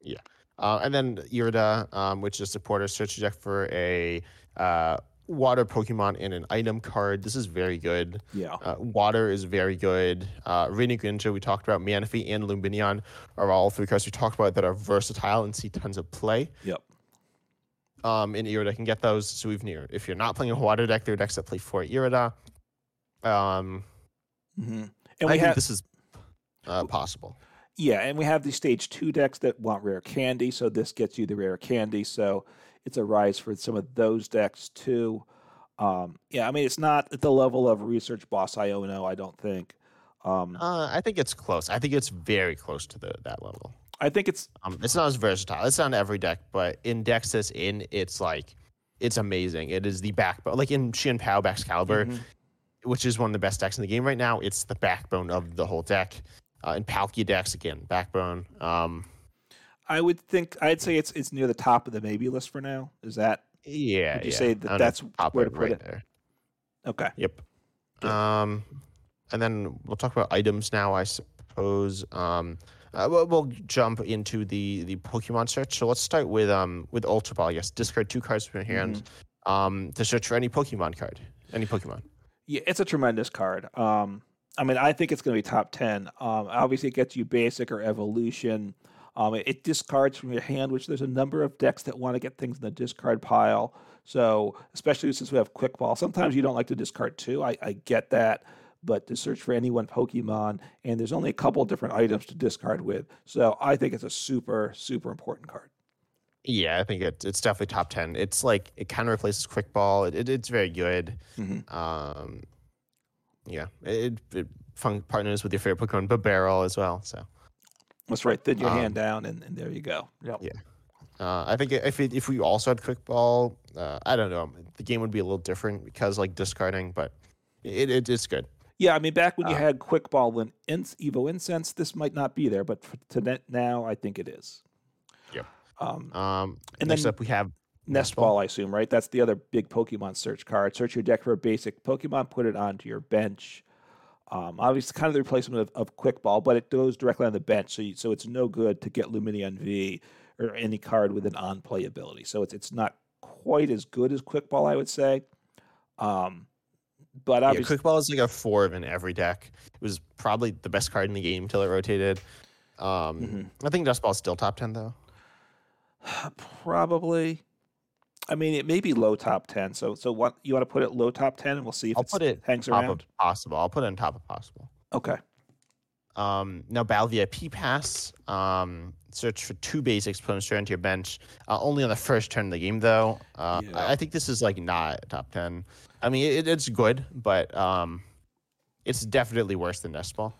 A: Yeah, uh, and then Irida, um, which is a supporter search deck for a uh, water Pokemon in an item card. This is very good.
B: Yeah.
A: Uh, water is very good. Uh, Radiant Greninja, we talked about. Manaphy and Lumineon are all three cards we talked about that are versatile and see tons of play.
B: Yep.
A: Um, in Irida can get those. So we've near. If you're not playing a water deck, there are decks that play for Irida. Um,
B: mm-hmm.
A: And I think this is uh, possible.
B: Yeah, and we have the stage two decks that want rare candy, so this gets you the rare candy. So it's a rise for some of those decks too. Um, yeah, I mean it's not at the level of research boss Iono, I don't think. Um,
A: uh, I think it's close. I think it's very close to the, that level.
B: I think it's
A: um, it's not as versatile. It's not every deck, but in decks that's in, it's like it's amazing. It is the backbone, like in Chien Pao Baxcalibur, mm-hmm. which is one of the best decks in the game right now. It's the backbone of the whole deck. Uh, in Palkia decks again, backbone. Um,
B: I would think I'd say it's it's near the top of the maybe list for now. Is that?
A: Yeah.
B: Would you
A: yeah.
B: say that that's where to put right it? There. Okay.
A: Yep. Um, and then we'll talk about items now, I suppose. Um, uh, we'll, we'll, jump into the the Pokemon search. So let's start with um with Ultra Ball. Yes, discard two cards from your hand mm-hmm. um to search for any Pokemon card, any Pokemon.
B: Yeah, it's a tremendous card. Um, I mean, I think it's going to be top ten. Um, obviously, it gets you basic or evolution. Um, it, it, discards from your hand, which there's a number of decks that want to get things in the discard pile. So, especially since we have quick ball, sometimes you don't like to discard two. I, I get that, but to search for any one Pokemon, and there's only a couple different items to discard with. So, I think it's a super, super important card.
A: Yeah, I think it, it's definitely top 10. It's like, it kind of replaces quick ball. It, it, it's very good. Mm-hmm. Um, yeah, it, it partners with your favorite Pokemon, Bibarel as well. So,
B: that's right. Thin your um, hand down, and, and there you go.
A: Yep. Yeah. Uh, I think if it, if we also had quick ball, uh, I don't know, the game would be a little different because like discarding, but it, it it's good.
B: Yeah, I mean, back when you uh, had quick ball and Evo Incense, this might not be there, but to net now, I think it is.
A: Yep. Um, um and next then up we have
B: Nest ball, ball, I assume, right? That's the other big Pokemon search card. Search your deck for a basic Pokemon, put it onto your bench. Um, obviously, kind of the replacement of, of Quick Ball, but it goes directly on the bench, so you, so it's no good to get Lumineon V or any card with an on play ability. So it's it's not quite as good as Quick Ball, I would say. Um, but obviously,
A: yeah, Quick Ball is like a four in every deck. It was probably the best card in the game until it rotated. Um, mm-hmm. I think Ball is still top ten though.
B: Probably. I mean, it may be low top ten. So, so what you want to put it low top ten, and we'll see if
A: I'll put it
B: hangs
A: top
B: around.
A: Of possible. I'll put it on top of possible.
B: Okay.
A: Um, now, Battle VIP Pass. Um, search for two basics, put them straight into your bench. Uh, only on the first turn of the game, though. Uh, yeah. I, I, think this is like not top ten. I mean, it, it's good, but um, it's definitely worse than Nest Ball.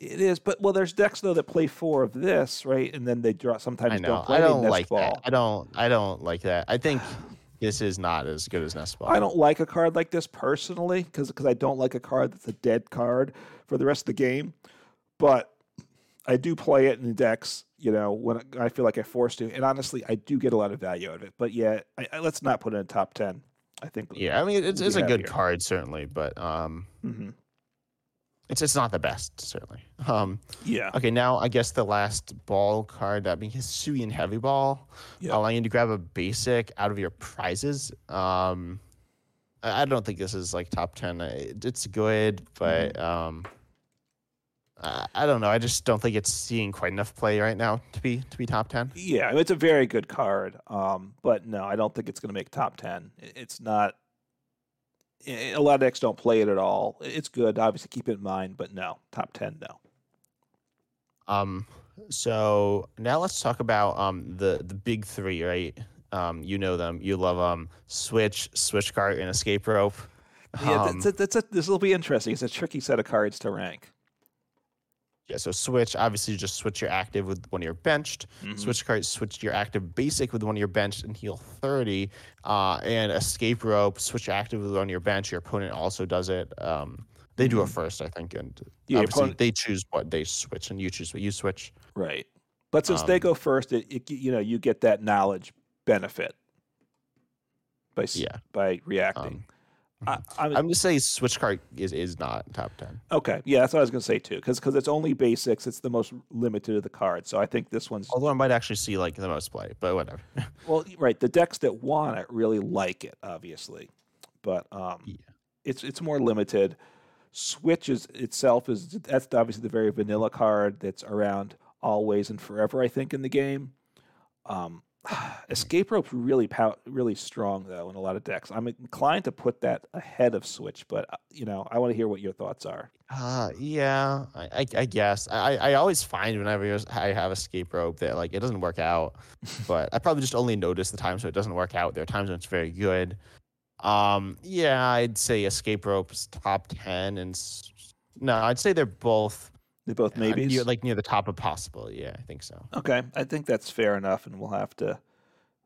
B: It is, but well, there's decks though that play four of this, right? And then they draw. Sometimes
A: I
B: know.
A: don't
B: play
A: I don't
B: like
A: ball. that. I don't. I don't like that. I think this is not as good as Nest Ball.
B: I don't like a card like this personally because because I don't like a card that's a dead card for the rest of the game. But I do play it in decks, you know, when I feel like I forced to. And honestly, I do get a lot of value out of it. But yeah, I, I, let's not put it in top ten. I think.
A: Yeah, I mean, it's, it's a good card certainly, but um, mm-hmm. It's it's not the best, certainly. Um,
B: yeah.
A: Okay, now I guess the last ball card that being Hisuian Heavy Ball, yep. allowing you to grab a basic out of your prizes. Um, I, I don't think this is like top ten. It's good, but mm-hmm. um, I, I don't know. I just don't think it's seeing quite enough play right now to be to be top ten.
B: Yeah, it's a very good card. Um, but no, I don't think it's going to make top ten. It's not a lot of decks don't play it at all. It's good, obviously keep it in mind, but no, top ten, no.
A: Um, so now let's talk about um the the big three, right? Um, you know them, you love them. Switch, switch cart, and escape rope.
B: Yeah,
A: Um,
B: that's a, that's a, this will be interesting. It's a tricky set of cards to rank.
A: Yeah. So switch, obviously, you just switch your active with one of your benched.
B: Mhm.
A: Switch cart, switch your active basic with one of your benched and heal thirty. Uh, and escape rope, switch your active with one of your bench. Your opponent also does it. Um, they do it
B: Mhm.
A: first, I think, and
B: Yeah,
A: obviously
B: opponent-
A: they choose what they switch, and you choose what you switch.
B: Right. But since they
A: Um,
B: go first, it, it you know you get that knowledge benefit by
A: Yeah.
B: by reacting. I, I'm,
A: I'm just saying switch cart is is not top ten.
B: okay. Yeah, that's what I was going to say too. Because it's only basics. It's the most limited of the cards. So I think this one's
A: Although I might actually see like the most play, but whatever.
B: well, right. The decks that want it really like it, obviously, but um,
A: Yeah.
B: it's it's more limited. Switch is itself is that's obviously the very vanilla card that's around always and forever. I think in the game. Um, escape rope's really pow- really strong though in a lot of decks. I'm inclined to put that ahead of switch, but uh, you know I want to hear what your thoughts are.
A: Uh, yeah, I, I, I guess I, I always find whenever I have escape rope that like it doesn't work out, but I probably just only notice the times when it doesn't work out. There are times when it's very good. Um, yeah, I'd say escape rope's top ten, and no, I'd say they're both
B: They both
A: uh,
B: maybe
A: near, like near the top of possible. Yeah, I think so.
B: Okay, I think that's fair enough, and we'll have to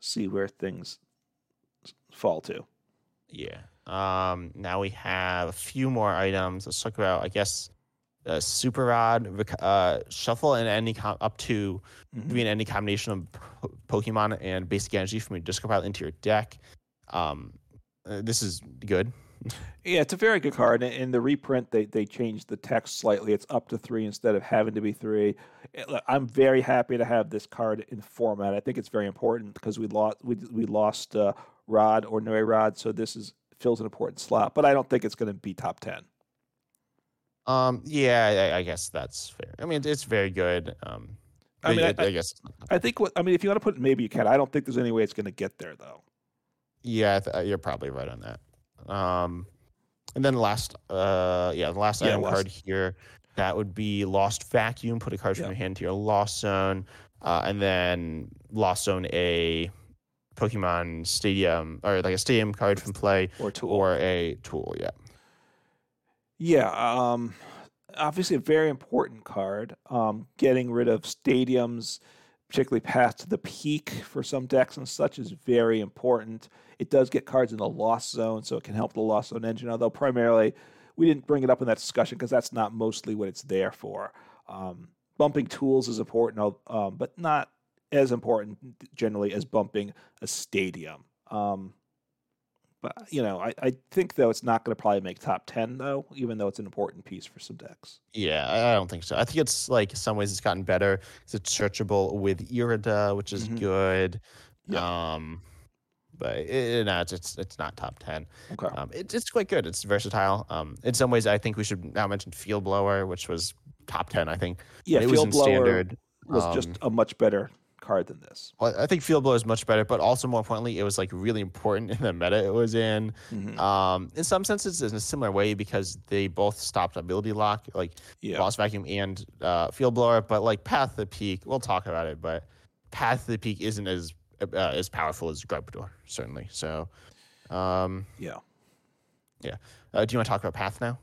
B: see where things fall to.
A: Yeah. Um, now we have a few more items. Let's talk about, I guess, uh, super rod, uh, shuffle, and any com- up to
B: Mhm.
A: doing any combination of po- Pokemon and basic energy from your discard pile into your deck. Um, uh, this is good.
B: Yeah, it's a very good card. and In the reprint, they they changed the text slightly. It's up to three instead of having to be three. Eh, I'm very happy to have this card in format. I think it's very important because we lost we we lost uh, Rod or No Rod, so this is fills an important slot. But I don't think it's going to be top ten.
A: Um, yeah, I, I guess that's fair. I mean, it's very good. Um,
B: I mean,
A: but
B: I-
A: I, guess,
B: I think what I mean, if you want to put maybe you can. I don't think there's any way it's going to get there though.
A: yeah, th- you're probably right on that. Um, and then last, uh, yeah, the last
B: Yeah,
A: item
B: lost-
A: card here, that would be Lost Vacuum. Put a card from
B: Yeah.
A: your hand to your Lost Zone, uh, and then Lost Zone a Pokemon Stadium or like a Stadium card from play
B: Or tool.
A: or a tool. Yeah.
B: Yeah, um, obviously a very important card. Um, getting rid of stadiums, particularly past the Peak for some decks and such, is very important. It does get cards in the Lost Zone, so it can help the Lost Zone engine. Although primarily, we didn't bring it up in that discussion because that's not mostly what it's there for. Um, bumping tools is important, um, but not as important generally as bumping a stadium. Um, you know, I, I think though it's not going to probably make top ten though, even though it's an important piece for some decks.
A: Yeah, I don't think so. I think it's like in some ways it's gotten better. It's searchable with Irida, which is
B: Mhm.
A: good.
B: Yeah.
A: Um, but it, it- no, it's, it's it's not top ten.
B: Okay.
A: Um, it, it's quite good. It's versatile. Um, in some ways, I think we should now mention Field Blower, which was top ten. I think.
B: yeah,
A: it was
B: Field
A: in
B: Blower
A: standard.
B: was just
A: um,
B: a much better card than this.
A: Well, I think Field Blower is much better, but also more importantly, it was like really important in the meta it was in.
B: Mhm.
A: Um, in some senses, in a similar way because they both stopped ability lock, like
B: Yeah.
A: Lost Vacuum and uh, Field Blower. But like Path to the Peak, we'll talk about it. But Path to the Peak isn't as uh, as powerful as Garbodor, certainly. So, um,
B: yeah, Yeah.
A: uh, do you want to talk about Path now?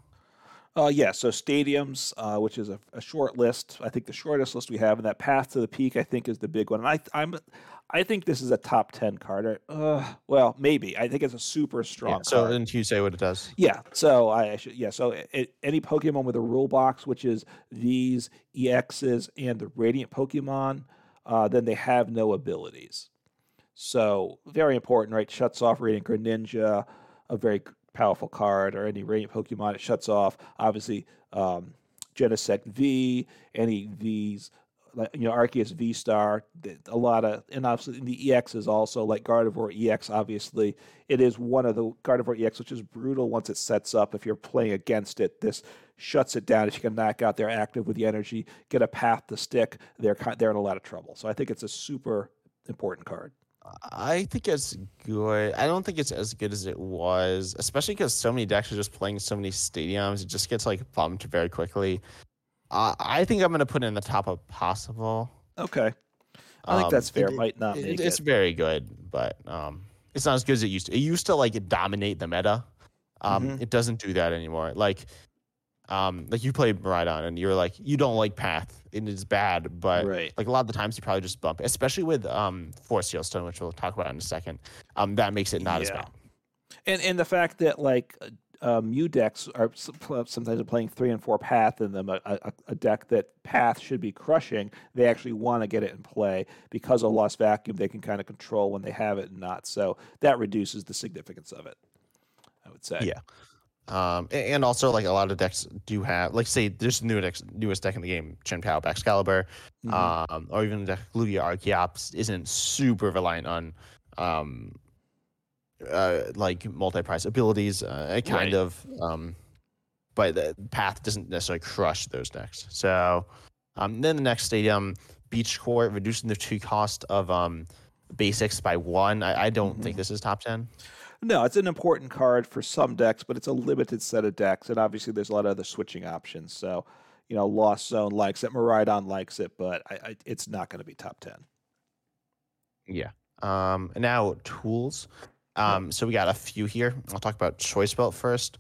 B: Uh, yeah, so stadiums, uh, which is a, a short list. I think the shortest list we have, and that path to the peak, I think, is the big one. And I, I'm, I think this is a top ten card. Uh, well, maybe. I think it's a super strong.
A: Yeah, so,
B: card.
A: you say what it does?
B: Yeah. So I, I should. Yeah. So it, any Pokemon with a rule box, which is these EXs and the Radiant Pokemon, uh, then they have no abilities. So very important, right? Shuts off Radiant Greninja, a very powerful card, or any Radiant Pokemon. It shuts off obviously um, Genesect V, any V's. Like, you know, Arceus V Star, a lot of, and obviously the EX is also like Gardevoir EX. Obviously, it is one of the Gardevoir EX, which is brutal once it sets up. If you're playing against it, this shuts it down. If you can knock out their active with the energy, get a path to stick, they're they're in a lot of trouble. So I think it's a super important card.
A: I think it's good. I don't think it's as good as it was, especially because so many decks are just playing so many stadiums. It just gets like bumped very quickly. Uh, I think I'm gonna put it in the top of possible.
B: Okay. I think
A: Um,
B: that's fair.
A: it-
B: Might not
A: it- it's
B: it.
A: very good, but um, it's not as good as it used to. It used to like dominate the meta. Um,
B: Mhm.
A: It doesn't do that anymore. Like, um, like you played Miraidon and you're like you don't like Path and it's bad, but
B: Right.
A: like a lot of the times you probably just bump, especially with um Force Stone, which we'll talk about in a second. Um, that makes it not as bad.
B: And and the fact that like uh, Mew decks are sometimes are playing three and four path in them, a, a, a deck that path should be crushing. They actually want to get it in play because of Lost Vacuum. They can kind of control when they have it and not. So that reduces the significance of it. I would say.
A: Yeah. Um, and also like a lot of decks do have, like say, there's new decks, newest deck in the game, Chien Pao, Baxcalibur,
B: Mhm.
A: um, or even the deck Lugia Archeops isn't super reliant on, um, uh, like multi-price abilities. Uh, it kind
B: Right.
A: of, um, but the path doesn't necessarily crush those decks. So, um, then the next stadium, Beach Court, reducing the two cost of um basics by one. I, I don't think
B: Mhm.
A: this is top ten.
B: No, it's an important card for some decks, but it's a limited set of decks, and obviously there's a lot of other switching options. So, you know, Lost Zone likes it, Miraidon likes it, but I, I, it's not going to be top ten.
A: Yeah. Um, now tools. Um, so we got a few here. I'll talk about Choice Belt first.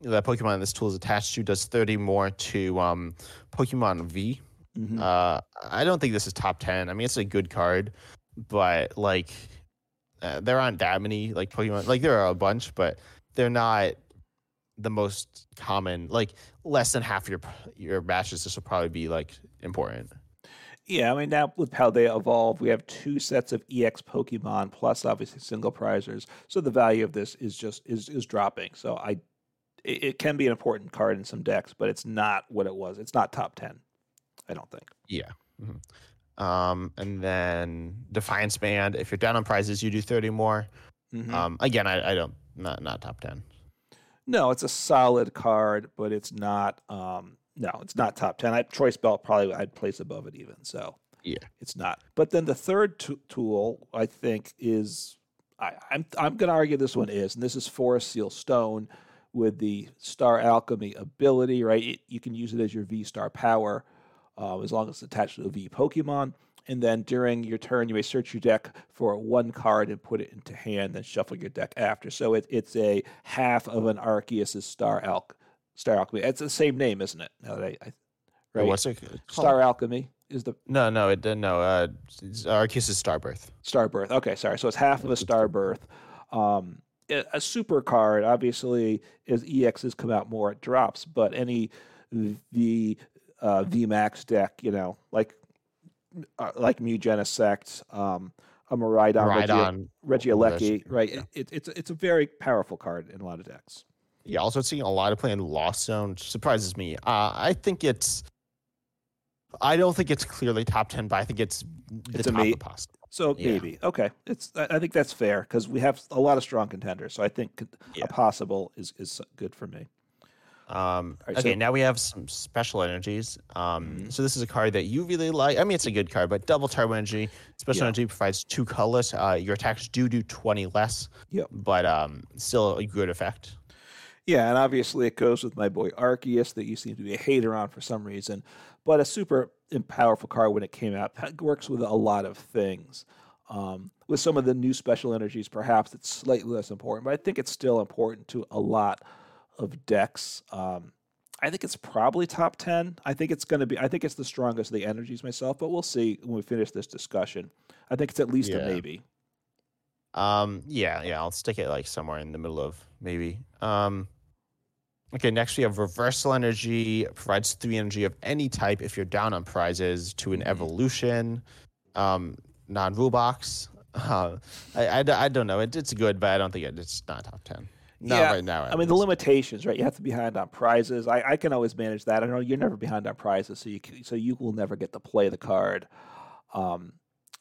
A: The Pokemon this tool is attached to does 30 more to um, Pokemon V.
B: Mhm.
A: Uh, I don't think this is top 10. I mean, it's a good card, but like, uh, there aren't that many like Pokemon. Like, there are a bunch, but they're not the most common. Like, less than half your your matches. This will probably be like important.
B: Yeah, I mean now with Paldea Evolved, we have two sets of EX Pokemon plus obviously single prizers. So the value of this is just is is dropping. So I it, it can be an important card in some decks, but it's not what it was. It's not top ten. I don't think.
A: Yeah. Mhm. Um, and then Defiance Band. If you're down on prizes, you do 30 more.
B: Mhm.
A: Um, again, I, I don't not not top 10.
B: no, it's a solid card, but it's not. Um, no, it's not top ten. I, Choice Belt probably I'd place above it even. So
A: Yeah.
B: it's not. But then the third t- tool I think is I, I'm I'm going to argue this one is, and this is Forest Seal Stone with the Star Alchemy ability. Right, it, you can use it as your V Star power uh, as long as it's attached to a V Pokemon. And then during your turn, you may search your deck for one card and put it into hand, then shuffle your deck after. So it, it's a half of an Arceus' Star Alch Star Alchemy. It's the same name, isn't it? No, I, I right.
A: What's it? called?
B: Star Alchemy is the
A: No, no, it no. Uh, Arceus is Starbirth.
B: Star Birth. Okay, sorry. So it's half of a Star Birth. Um, a a super card, obviously, as EXs come out more, it drops. But any the uh, VMAX deck, you know, like uh, like Mew Genesect, um, a Miraidon,
A: Rhydon.
B: Regieleki, right? It, it, it's it's a very powerful card in a lot of decks.
A: Yeah. Also, seeing a lot of play in Lost Zone which surprises me. Uh, I think it's. I don't think it's clearly top 10, but I think it's the
B: It's a
A: top of possible.
B: So
A: Yeah.
B: maybe okay. It's I, I think that's fair because we have a lot of strong contenders. So I think
A: Yeah.
B: a possible is is good for me.
A: Um,
B: right,
A: okay,
B: so-
A: now we have some special energies. Um,
B: Mhm.
A: So this is a card that you really like. I mean, it's a good card, but double turbo energy. Special
B: Yeah.
A: energy provides two colors. Uh, your attacks do do 20 less.
B: Yep.
A: But um, still a good effect.
B: Yeah, and obviously it goes with my boy Arceus that you seem to be a hater on for some reason, but a super powerful card when it came out. That works with a lot of things. Um, with some of the new special energies, perhaps it's slightly less important, but I think it's still important to a lot of decks. Um, I think it's probably top ten. I think it's going to be. I think it's the strongest of the energies myself, but we'll see when we finish this discussion. I think it's at least a maybe.
A: Um, yeah, yeah, I'll stick it like somewhere in the middle of maybe. Um, okay, next we have reversal energy. Provides three energy of any type if you're down on prizes to an
B: Mhm.
A: evolution. Um, non-rule box. Uh, I, I, I don't know. It, it's good, but I don't think it, it's not top 10. Not
B: Yeah,
A: right now.
B: I mean, the limitations, right? You have to be behind on prizes. I, I can always manage that. I know you're never behind on prizes, so you so you will never get to play the card. Um,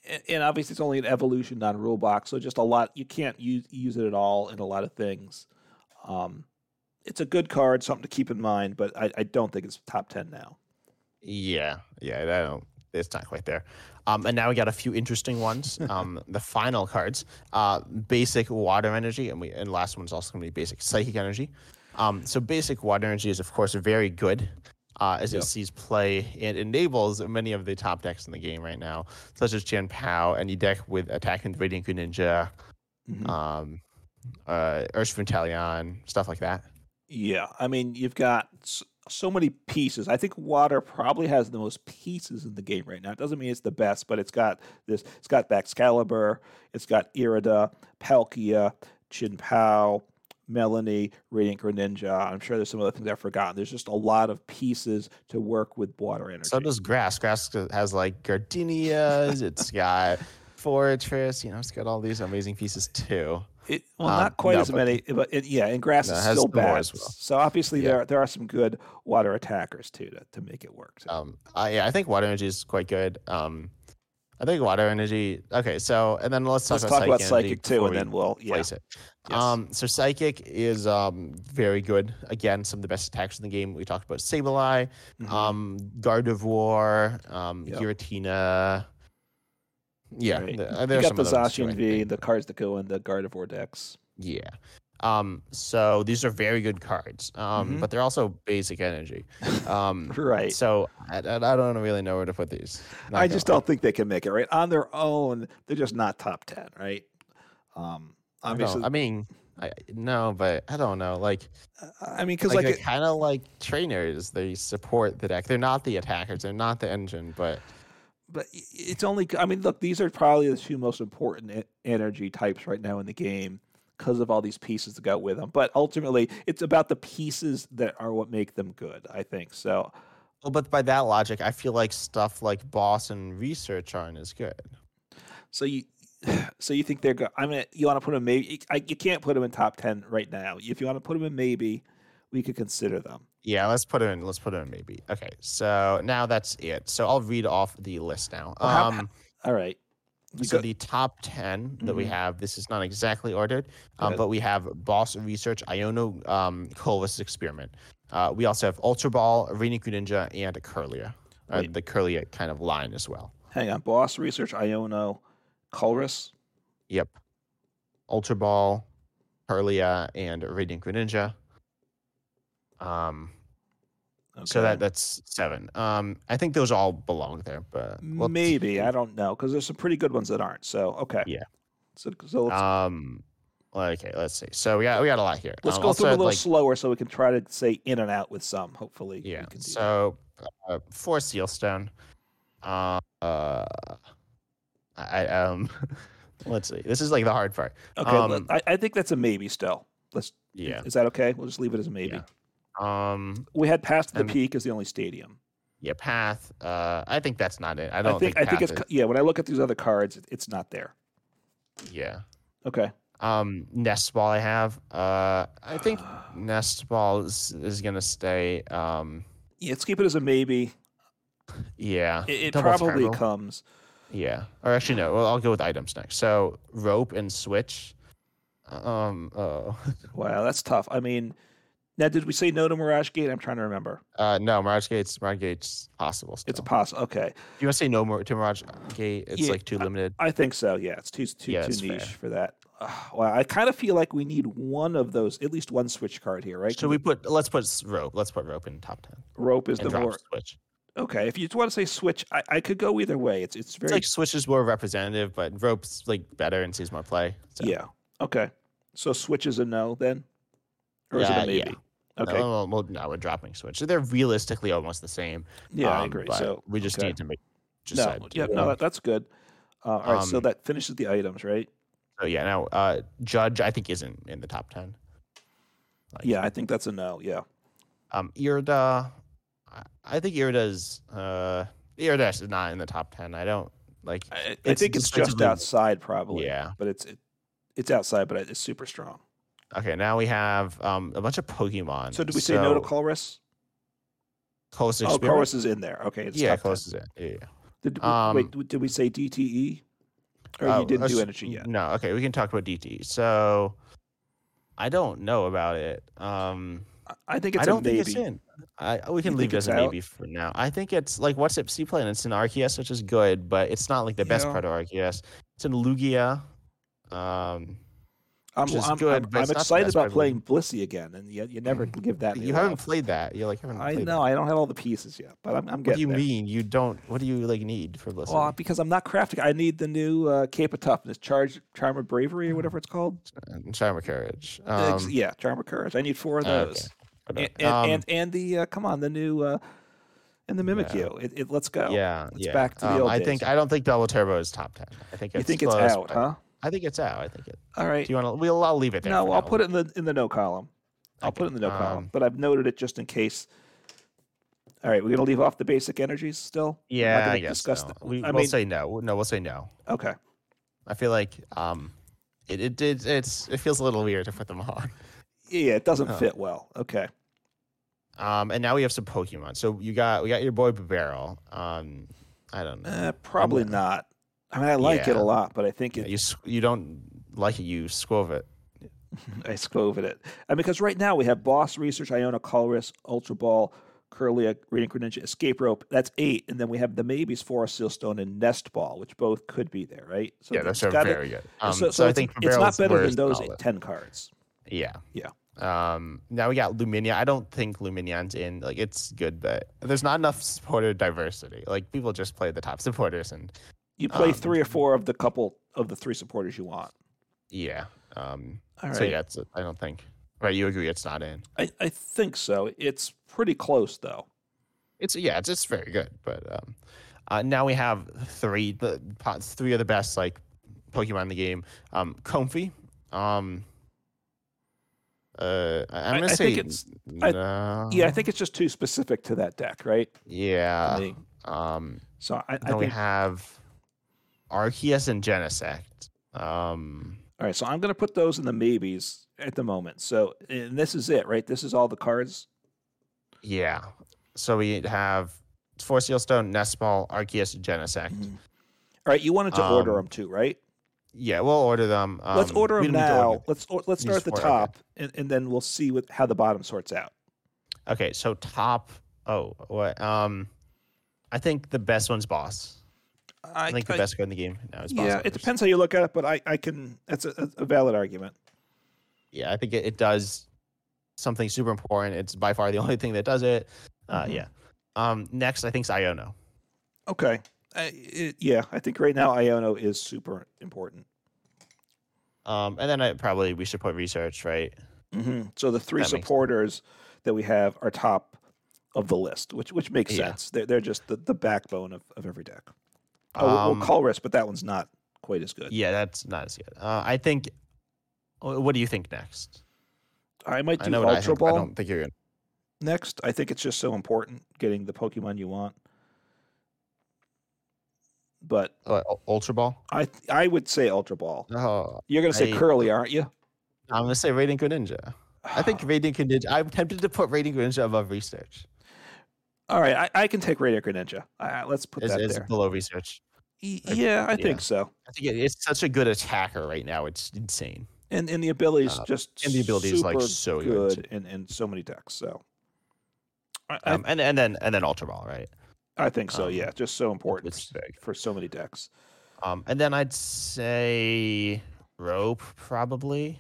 B: and, and obviously, it's only an evolution, non rule box, so just a lot. You can't use use it at all in a lot of things. Um, it's a good card, something to keep in mind, but I, I don't think it's top ten now.
A: Yeah, yeah, I don't. It's not quite there. Um, and now we got a few interesting ones. Um, the final cards, uh, basic water energy, and we and last one's also going to be basic psychic energy. Um, so basic water energy is of course very good. uh, as
B: Yep.
A: it sees play and enables many of the top decks in the game right now, such as Chien Pao, any deck with attack and Radiant Greninja,
B: Mhm.
A: um, uh, stuff like that.
B: Yeah, I mean, you've got so many pieces. I think water probably has the most pieces in the game right now. It doesn't mean it's the best, but it's got this. It's got Baxcalibur. It's got Irida, Palkia, Chien Pao, Melony, Radiant Greninja. I'm sure there's some other things I've forgotten. There's just a lot of pieces to work with water energy.
A: So does Grass. Grass has like Gardenias. it's got Forretress. You know, it's got all these amazing pieces too.
B: It, well,
A: Um,
B: not quite
A: no,
B: as
A: but-
B: many, but it, yeah, and grass
A: No,
B: is still bad.
A: as well.
B: So obviously
A: Yeah.
B: there there are some good water attackers too to, to make it work. So.
A: Um, uh, yeah, I think water energy is quite good. Um, I think water energy. Okay, so and then let's talk
B: Let's
A: about
B: talk about psychic too, and then we'll yeah.
A: place it.
B: Yes.
A: Um, so psychic is um very good. Again, some of the best attacks in the game. We talked about Sableye,
B: Mhm.
A: um, Gardevoir, um,
B: Yep.
A: Giratina. Yeah,
B: Right.
A: th-
B: you
A: uh, there's
B: got the Zacian
A: I
B: V, the cards that go in the Gardevoir decks.
A: Yeah. Um, so these are very good cards. Um,
B: Mhm.
A: but they're also basic energy. Um,
B: Right.
A: So I, I I don't really know where to put these. Not
B: I just
A: lie.
B: don't think they can make it right on their own. They're just not top ten, right? Um,
A: I
B: obviously,
A: I mean, I no, but I don't know. Like,
B: I mean, because
A: like,
B: like,
A: kind of like trainers. They support the deck. They're not the attackers. They're not the engine. But
B: but it's only. I mean, look, these are probably the two most important energy types right now in the game because of all these pieces that go with them. But ultimately, it's about the pieces that are what make them good. I think so.
A: well, but by that logic, I feel like stuff like boss and research aren't as good.
B: So you, so you think they're good? I mean, you want to put them maybe? I, you can't put them in top ten right now. If you want to put them in maybe, we could consider them.
A: Yeah, let's put it in. Let's put it in maybe. Okay, so now that's it. So I'll read off the list now.
B: Well, how-
A: Um,
B: All right. You
A: so
B: go-
A: the top 10 that we
B: Mhm.
A: have, this is not exactly ordered, um, but we have Boss Research, Iono um, Colress's Experiment. Uh, we also have Ultra Ball, Arena Ninja, and Kirlia. Uh, the Kirlia kind of line as well.
B: Hang on. Boss Research, Iono, Colress.
A: Yep. Ultra Ball, Kirlia, and Radiant Greninja. Um, So that that's seven. Um, I think those all belong there, but we'll
B: maybe I don't know because there's some pretty good ones that aren't. So okay.
A: Yeah.
B: So so let's,
A: Um, okay, let's see. So we got we got a lot here.
B: let's
A: Um,
B: go through a little
A: like,
B: slower so we can try to say in and out with some. Hopefully. we
A: Yeah.
B: can do.
A: So uh, for Sealstone, uh, uh, I um, let's see. This is like the hard part.
B: okay.
A: um,
B: I, I think that's a maybe still. Let's.
A: Yeah.
B: Is that okay? We'll just leave it as a maybe.
A: Yeah. Um.
B: We had past the peak as the only stadium.
A: Yeah. Path. Uh. I think that's not it. I
B: I
A: don't
B: think,
A: think.
B: I think it's
A: is-
B: yeah. When I look at these other cards, it's not there.
A: yeah.
B: Okay.
A: Um. Nest ball. I have. Uh. I think nest ball is, is gonna stay. Um.
B: Yeah, let's keep it as a maybe.
A: Yeah.
B: It, it probably comes.
A: Yeah. Or actually, no. Well, I'll go with items next. So rope and switch. Um. Oh.
B: Wow, that's tough. I mean, now did we say no to Mirage Gate? I'm trying to remember.
A: Uh. No. Mirage Gate's Mirage Gate's possible. Still.
B: It's a poss. Okay,
A: If you want to say no more to Mirage Gate, it's
B: Yeah,
A: like too limited.
B: I think so. Yeah, it's too too,
A: Yeah,
B: too niche
A: fair.
B: for that. Wow, I kind of feel like we need one of those, at least one switch card here, right?
A: Should we put? Let's put rope. Let's put rope in top ten.
B: rope is
A: and
B: the more
A: switch.
B: okay. If you want to say switch, I, I could go either way. It's it's
A: It's
B: very
A: like switch is more representative, but rope's like better and sees more play. So.
B: yeah. Okay, so switch is a no then, or is it
A: Yeah,
B: a
A: yeah.
B: maybe?
A: No,
B: Okay,
A: well, well, no, we're dropping switch. So they're realistically almost the same.
B: yeah, I
A: um,
B: agree. So
A: we just
B: okay.
A: need to make.
B: no, yeah, no, that, that's good. Uh, all right, so
A: Um,
B: that finishes the items, right?
A: So yeah, now uh, judge I think isn't in the top ten. Like,
B: Yeah, I think that's a no. Yeah.
A: Um, Irida, I- I think Irida's uh, Irida is not in the top ten. I don't like.
B: I, I think it's just outside, probably.
A: Yeah.
B: but it's it, it's outside, but it's super strong.
A: Okay, now we have um a bunch of Pokemon.
B: So did we say no to
A: So,
B: Colress?
A: Close
B: Oh? Colress is in there. Okay, it's
A: yeah,
B: top 10.
A: close is in. Yeah. yeah.
B: Did, w-
A: Um,
B: wait, did we say DTE? Or
A: Oh,
B: you didn't do energy yet?
A: No. Okay, we can talk about DTE. So, I don't know about it. Um,
B: I- think it's
A: I don't think it's in. I we can
B: You
A: leave it as a maybe for now. I think it's like what's it C play and it's in Arceus, which is good, but it's not like the best
B: Yeah.
A: part of Arceus. It's in Lugia. Um,
B: I'm, I'm,
A: good,
B: I'm, I'm
A: it's
B: excited about
A: part of the
B: playing Blissey again, and you, you never give that.
A: You haven't
B: love.
A: played that. You like haven't.
B: I know I don't have all the pieces yet, but I'm, I'm
A: What do you
B: there.
A: mean you don't? What do you like need for Blissey?
B: Well, because I'm not crafting. I need the new uh, Cape of Toughness, Charge, Charm of Bravery, or whatever it's called.
A: Charm of Courage. Um,
B: yeah, Charm of Courage. I need four of those.
A: but,
B: And,
A: uh,
B: and,
A: um,
B: and and the uh, come on, the new uh, and the Mimikyu. It, it, let's go.
A: yeah,
B: Let's
A: yeah.
B: back to the
A: Um,
B: old
A: I
B: days.
A: think I don't think Double Turbo is top ten. I think it's
B: you think it's
A: close,
B: out, huh?
A: I think it's out. I think it.
B: All right.
A: Do you want to? We'll. I'll leave it there.
B: No, I'll
A: now.
B: put it in the in the no column. I'll put it in the no
A: Okay,
B: column,
A: um,
B: but I've noted it just in case. All right, we're gonna leave off the basic energies still.
A: Yeah, I guess
B: discuss the-
A: we,
B: I
A: we'll
B: mean,
A: say no. No, we'll say no.
B: okay.
A: I feel like um, it it did. It's it feels a little weird to put them on.
B: Yeah, it doesn't
A: Oh.
B: fit well. Okay.
A: Um, and now we have some Pokemon. So you got we got your boy Barrel. Um, I don't know.
B: Uh, probably not. I mean, I like it a lot, but I think
A: Yeah,
B: it,
A: you you don't like it. You squove it.
B: I scovid it. And because right now we have Boss Research, Iono, Colress, Ultra Ball, Kirlia, Radiant Greninja, Escape Rope. That's eight, and then we have the maybes Forest Sealstone and Nest Ball, which both could be there, right? So
A: yeah,
B: gotta-
A: very good. Um,
B: so,
A: so,
B: so
A: I think
B: it's not better than those
A: solid.
B: ten cards.
A: Yeah.
B: Yeah.
A: Um, now we got Lumineon. I don't think Lumineon's in. Like, it's good, but there's not enough supporter diversity. Like, people just play the top supporters, and
B: You play
A: Um,
B: three or four of the couple of the three supporters you want.
A: yeah. Um,
B: right.
A: so yeah, it's. I don't think. Right, you agree? It's not in.
B: I, I think so. It's pretty close though.
A: It's yeah, it's it's very good, but um, uh, now we have three the three of the best like Pokemon in the game. Um, Comfey. Um. Uh, I- I'm gonna
B: I
A: say
B: think it's- I- Yeah, I think it's just too specific to that deck, right?
A: Yeah. Um.
B: So I, I
A: Then we have Arceus and Genesect. Um,
B: All right, so I'm going to put those in the maybes at the moment. So and this is it, right? This is all the cards.
A: yeah. So we have Force Stone, Nestball, Arceus, and Genesect.
B: Mhm. All right, you wanted to order
A: Um,
B: them too, right?
A: Yeah, we'll order them. Um,
B: let's order them
A: to order
B: now. Let's or, let's start at the
A: four, okay.
B: top, and, and then we'll see what how the bottom sorts out.
A: Okay, so top. Oh, what? Um, I think the best one's boss. I, think the best card in the game now is boss.
B: yeah, it depends how you look at it, but I, I can. That's a, a valid argument.
A: Yeah, I think it, it does something super important. It's by far the only thing that does it. Uh,
B: Mhm.
A: Yeah. Um, next, I think is Iono.
B: Okay. I, it, yeah, I think right now Iono is super important.
A: Um, and then I probably we should put research right.
B: hmm So the three
A: That
B: supporters that we have are top of the list, which which makes
A: Yeah.
B: sense. They're they're just the, the backbone of, of every deck. Oh,
A: Um,
B: well, Colress, but that one's not quite as good.
A: Yeah, that's not as good. Uh, I think. What do you think next?
B: I might
A: I
B: do
A: I
B: Ultra
A: think. I don't think you're gonna.
B: next. I think it's just so important getting the Pokemon you want. But
A: Uh, Ultra Ball.
B: I I would say Ultra Ball.
A: Oh,
B: You're gonna say
A: I-
B: Kirlia, aren't you?
A: I'm gonna say Radiant Greninja. I think Radiant Greninja. I'm tempted to put Radiant Greninja above research.
B: All right, I, I can take Radiant Greninja. Uh, let's put
A: It's,
B: that
A: it's
B: there.
A: below research.
B: Y-
A: I-
B: yeah, I
A: yeah.
B: think so.
A: I think it's such a good attacker right now. It's insane.
B: And and the abilities
A: Uh,
B: just
A: and the ability is, like, so good,
B: in, in so many decks. So I,
A: Um, and and then and then Ultra Ball, right?
B: I, I think so.
A: um,
B: yeah, just so important
A: It's
B: for so many decks.
A: Um, and then I'd say Rope probably.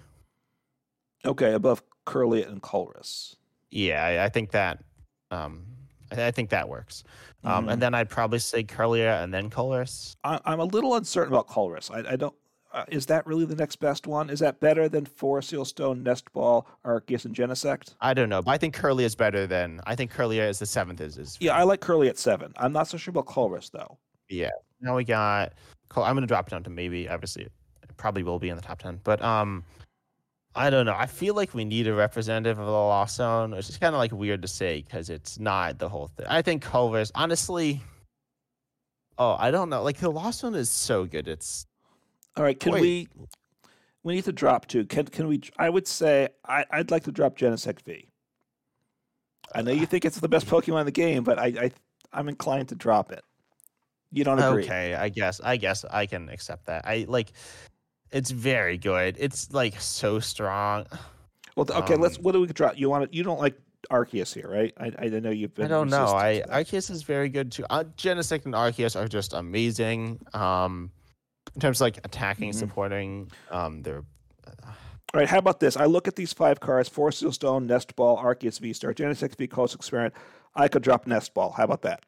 B: Okay, above Kirlia and Colress.
A: Yeah, I, I think that. Um, I, I think that works. Um,
B: Mhm.
A: and then I'd probably say Kirlia and then Colress.
B: I, I'm a little uncertain about Colress. I, I don't. Uh, is that really the next best one? Is that better than Forest Sealstone, Nest Ball, Arceus, and Genesect?
A: I don't know, but I think Kirlia is better than. I think Kirlia is the seventh. Is is
B: Yeah, I like Kirlia at seven. I'm not so sure about Colress though. Yeah.
A: Now we got. I'm gonna drop down to maybe. Obviously, it probably will be in the top ten, but um. I don't know. I feel like we need a representative of the Lost Zone, which is kind of like weird to say because it's not the whole thing. I think Culver's honestly. Oh, I don't know. Like the Lost Zone is so good. It's
B: All right, can
A: Wait.
B: we? We need to drop two. Can can we? I would say I, I'd like to drop Genesect V. I know you think it's the best Pokemon in the game, but I, I I'm inclined to drop it. You don't agree?
A: okay. I guess. I guess I can accept that. I like. It's very good. It's like so strong.
B: Well, okay. let's.
A: Um,
B: What do we drop? You want to? You don't like Arceus here, right? I I know you've been.
A: I don't know. I. Arceus is very good too. Uh, Genesect and Arceus are just amazing. Um, in terms of like attacking,
B: Mhm.
A: supporting. Um, they're
B: All right, how about this? I look at these five cards: Forest Seal Stone, Nest Ball, Arceus V Star, Genesect V, Colress's Experiment. I could drop Nest Ball. How about that?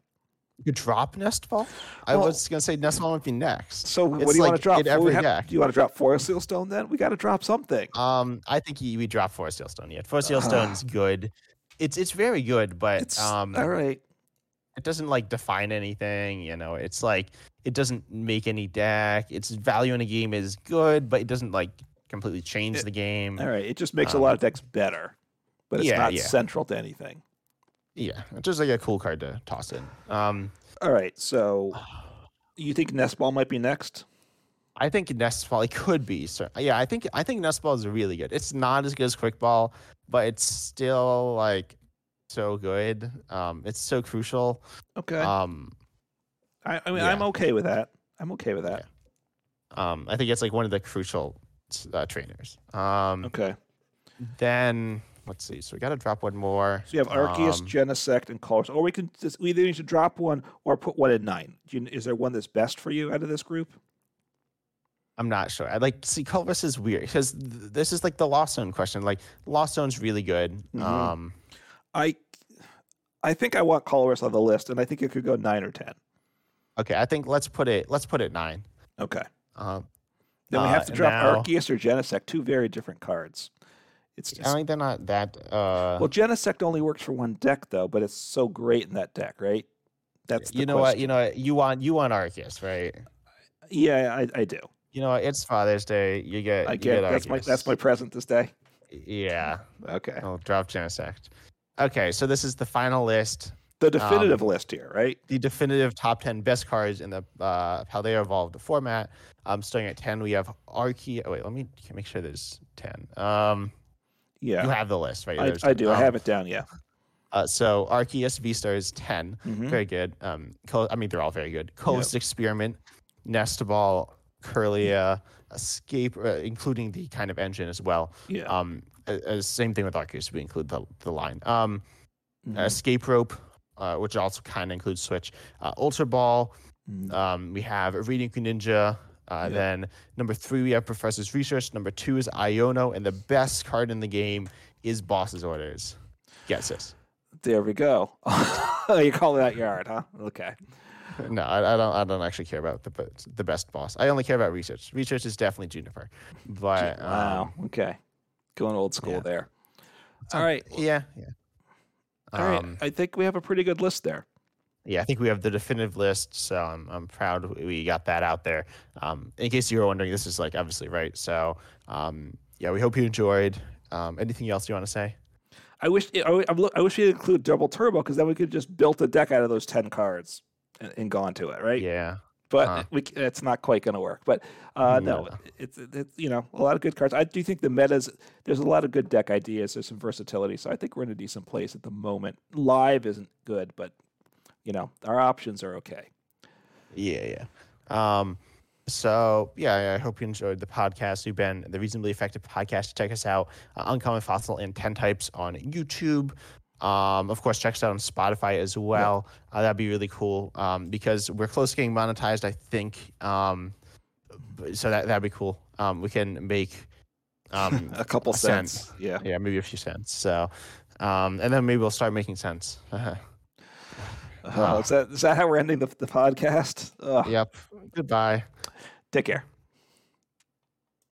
A: You drop Nest Ball? I
B: Well-
A: was gonna say Nest Ball would be next.
B: So what do you want to drop?
A: every
B: have-
A: deck.
B: do you want to drop Forest Seal Stone then? We got to drop something.
A: Um, I think you, we drop Forest Seal Stone yet. Forest Seal Stone's good. It's it's very good, but
B: It's
A: um,
B: all right.
A: it doesn't like define anything. You know, it's like it doesn't make any deck. Its value in a game is good, but it doesn't like completely change
B: It-
A: the game.
B: All right. It just makes a
A: Um,
B: lot of decks better, but it's
A: yeah,
B: not
A: yeah.
B: central to anything.
A: Yeah, it's just like a cool card to toss in. Um,
B: All right. So you think Nest Ball might be next?
A: I think Nest Ball could be. So yeah, I think I think Nest Ball is really good. It's not as good as Quick Ball, but it's still like so good. Um, it's so crucial.
B: Okay.
A: Um,
B: I, I mean,
A: yeah.
B: I'm okay with that. I'm okay with that.
A: um, I think it's like one of the crucial uh, trainers. Um,
B: Okay.
A: then let's see. So we got to drop one more.
B: So you have Arceus,
A: Um,
B: Genesect, and Colress. Or we can just, we either need to drop one or put one in nine. Do you, is there one that's best for you out of this group?
A: I'm not sure. I like see Colress is weird because th- this is like the Lost Zone question. Like Lost Zone's really good.
B: Mhm.
A: Um,
B: I I think I want Colress on the list, and I think it could go nine or ten.
A: okay, I think let's put it. Let's put it nine.
B: Okay.
A: Um,
B: Then we
A: Uh,
B: have to drop
A: now-
B: Arceus or Genesect, two very different cards. It's
A: I think they're not that. Uh,
B: well, Genesect only works for one deck though, but it's so great in that deck, right? That's the
A: you know what? You know? You want you want Arceus, right?
B: Yeah, I, I do.
A: You know what? It's Father's Day. You get.
B: I
A: you
B: get that's my that's my present this day.
A: Yeah.
B: Okay.
A: I'll drop Genesect. Okay, so this is the final list.
B: The definitive
A: Um,
B: list here, right?
A: the definitive top 10 best cards in the uh, Paldea Evolved the format. Um, starting at 10, we have Arceus. Oh, wait, let me make sure there's 10. Um,
B: Yeah.
A: You have the list, right?
B: I, I
A: 10.
B: do. I
A: Um,
B: have it down. Yeah.
A: Uh, so Arceus V Star is 10.
B: Mhm.
A: Very good. Um, Co- I mean, they're all very good. Colress's Experiment, Nest Ball, Kirlia, Escape, uh, including the kind of engine as well.
B: Yeah.
A: Um, uh, same thing with Arceus. We include the, the line. Um,
B: Mhm.
A: Escape Rope, uh, which also kind of includes Switch. Uh, Ultra Ball,
B: Mhm.
A: Um, we have Radiant Greninja. Uh,
B: Yeah.
A: Then number three, we have Professor's Research. Number two is Iono, and the best card in the game is Boss's Orders. Guess this.
B: There we go. you call that yard, huh? Okay.
A: No, I, I don't. I don't actually care about the the best boss. I only care about research. Research is definitely Juniper, but
B: wow.
A: um,
B: okay. Going old school
A: yeah.
B: there. All right.
A: yeah, yeah.
B: All right.
A: Um,
B: I think we have a pretty good list there.
A: Yeah, I think we have the definitive list, so I'm I'm proud we got that out there. Um, in case you were wondering, this is like obviously right. So um, yeah, we hope you enjoyed. Um, anything else you want to say?
B: I wish I, I wish we include double turbo because then we could just built a deck out of those ten cards and, and gone to it, right?
A: Yeah.
B: But
A: Huh.
B: we, it's not quite going to work. But uh, no,
A: No.
B: it's, it's you know a lot of good cards. I do think the metas. There's a lot of good deck ideas. There's some versatility. So I think we're in a decent place at the moment. Live isn't good, but you know our options are okay.
A: Yeah, yeah. Um, so yeah, I hope you enjoyed the podcast. We've been the Reasonably Effective podcast. Check us out, uh, Uncommon Fossil and Ten Types on YouTube. Um, of course, check us out on Spotify as well. Uh, that'd be really cool um, because we're close to getting monetized. I think. Um, so that that'd be cool. Um, we can make um,
B: a couple cents.
A: cent.
B: Yeah.
A: yeah, maybe a few cents. So, um, and then maybe we'll start making sense.
B: Uh, is that is that how we're ending the, the podcast? Ugh.
A: yep. Goodbye.
B: Take care.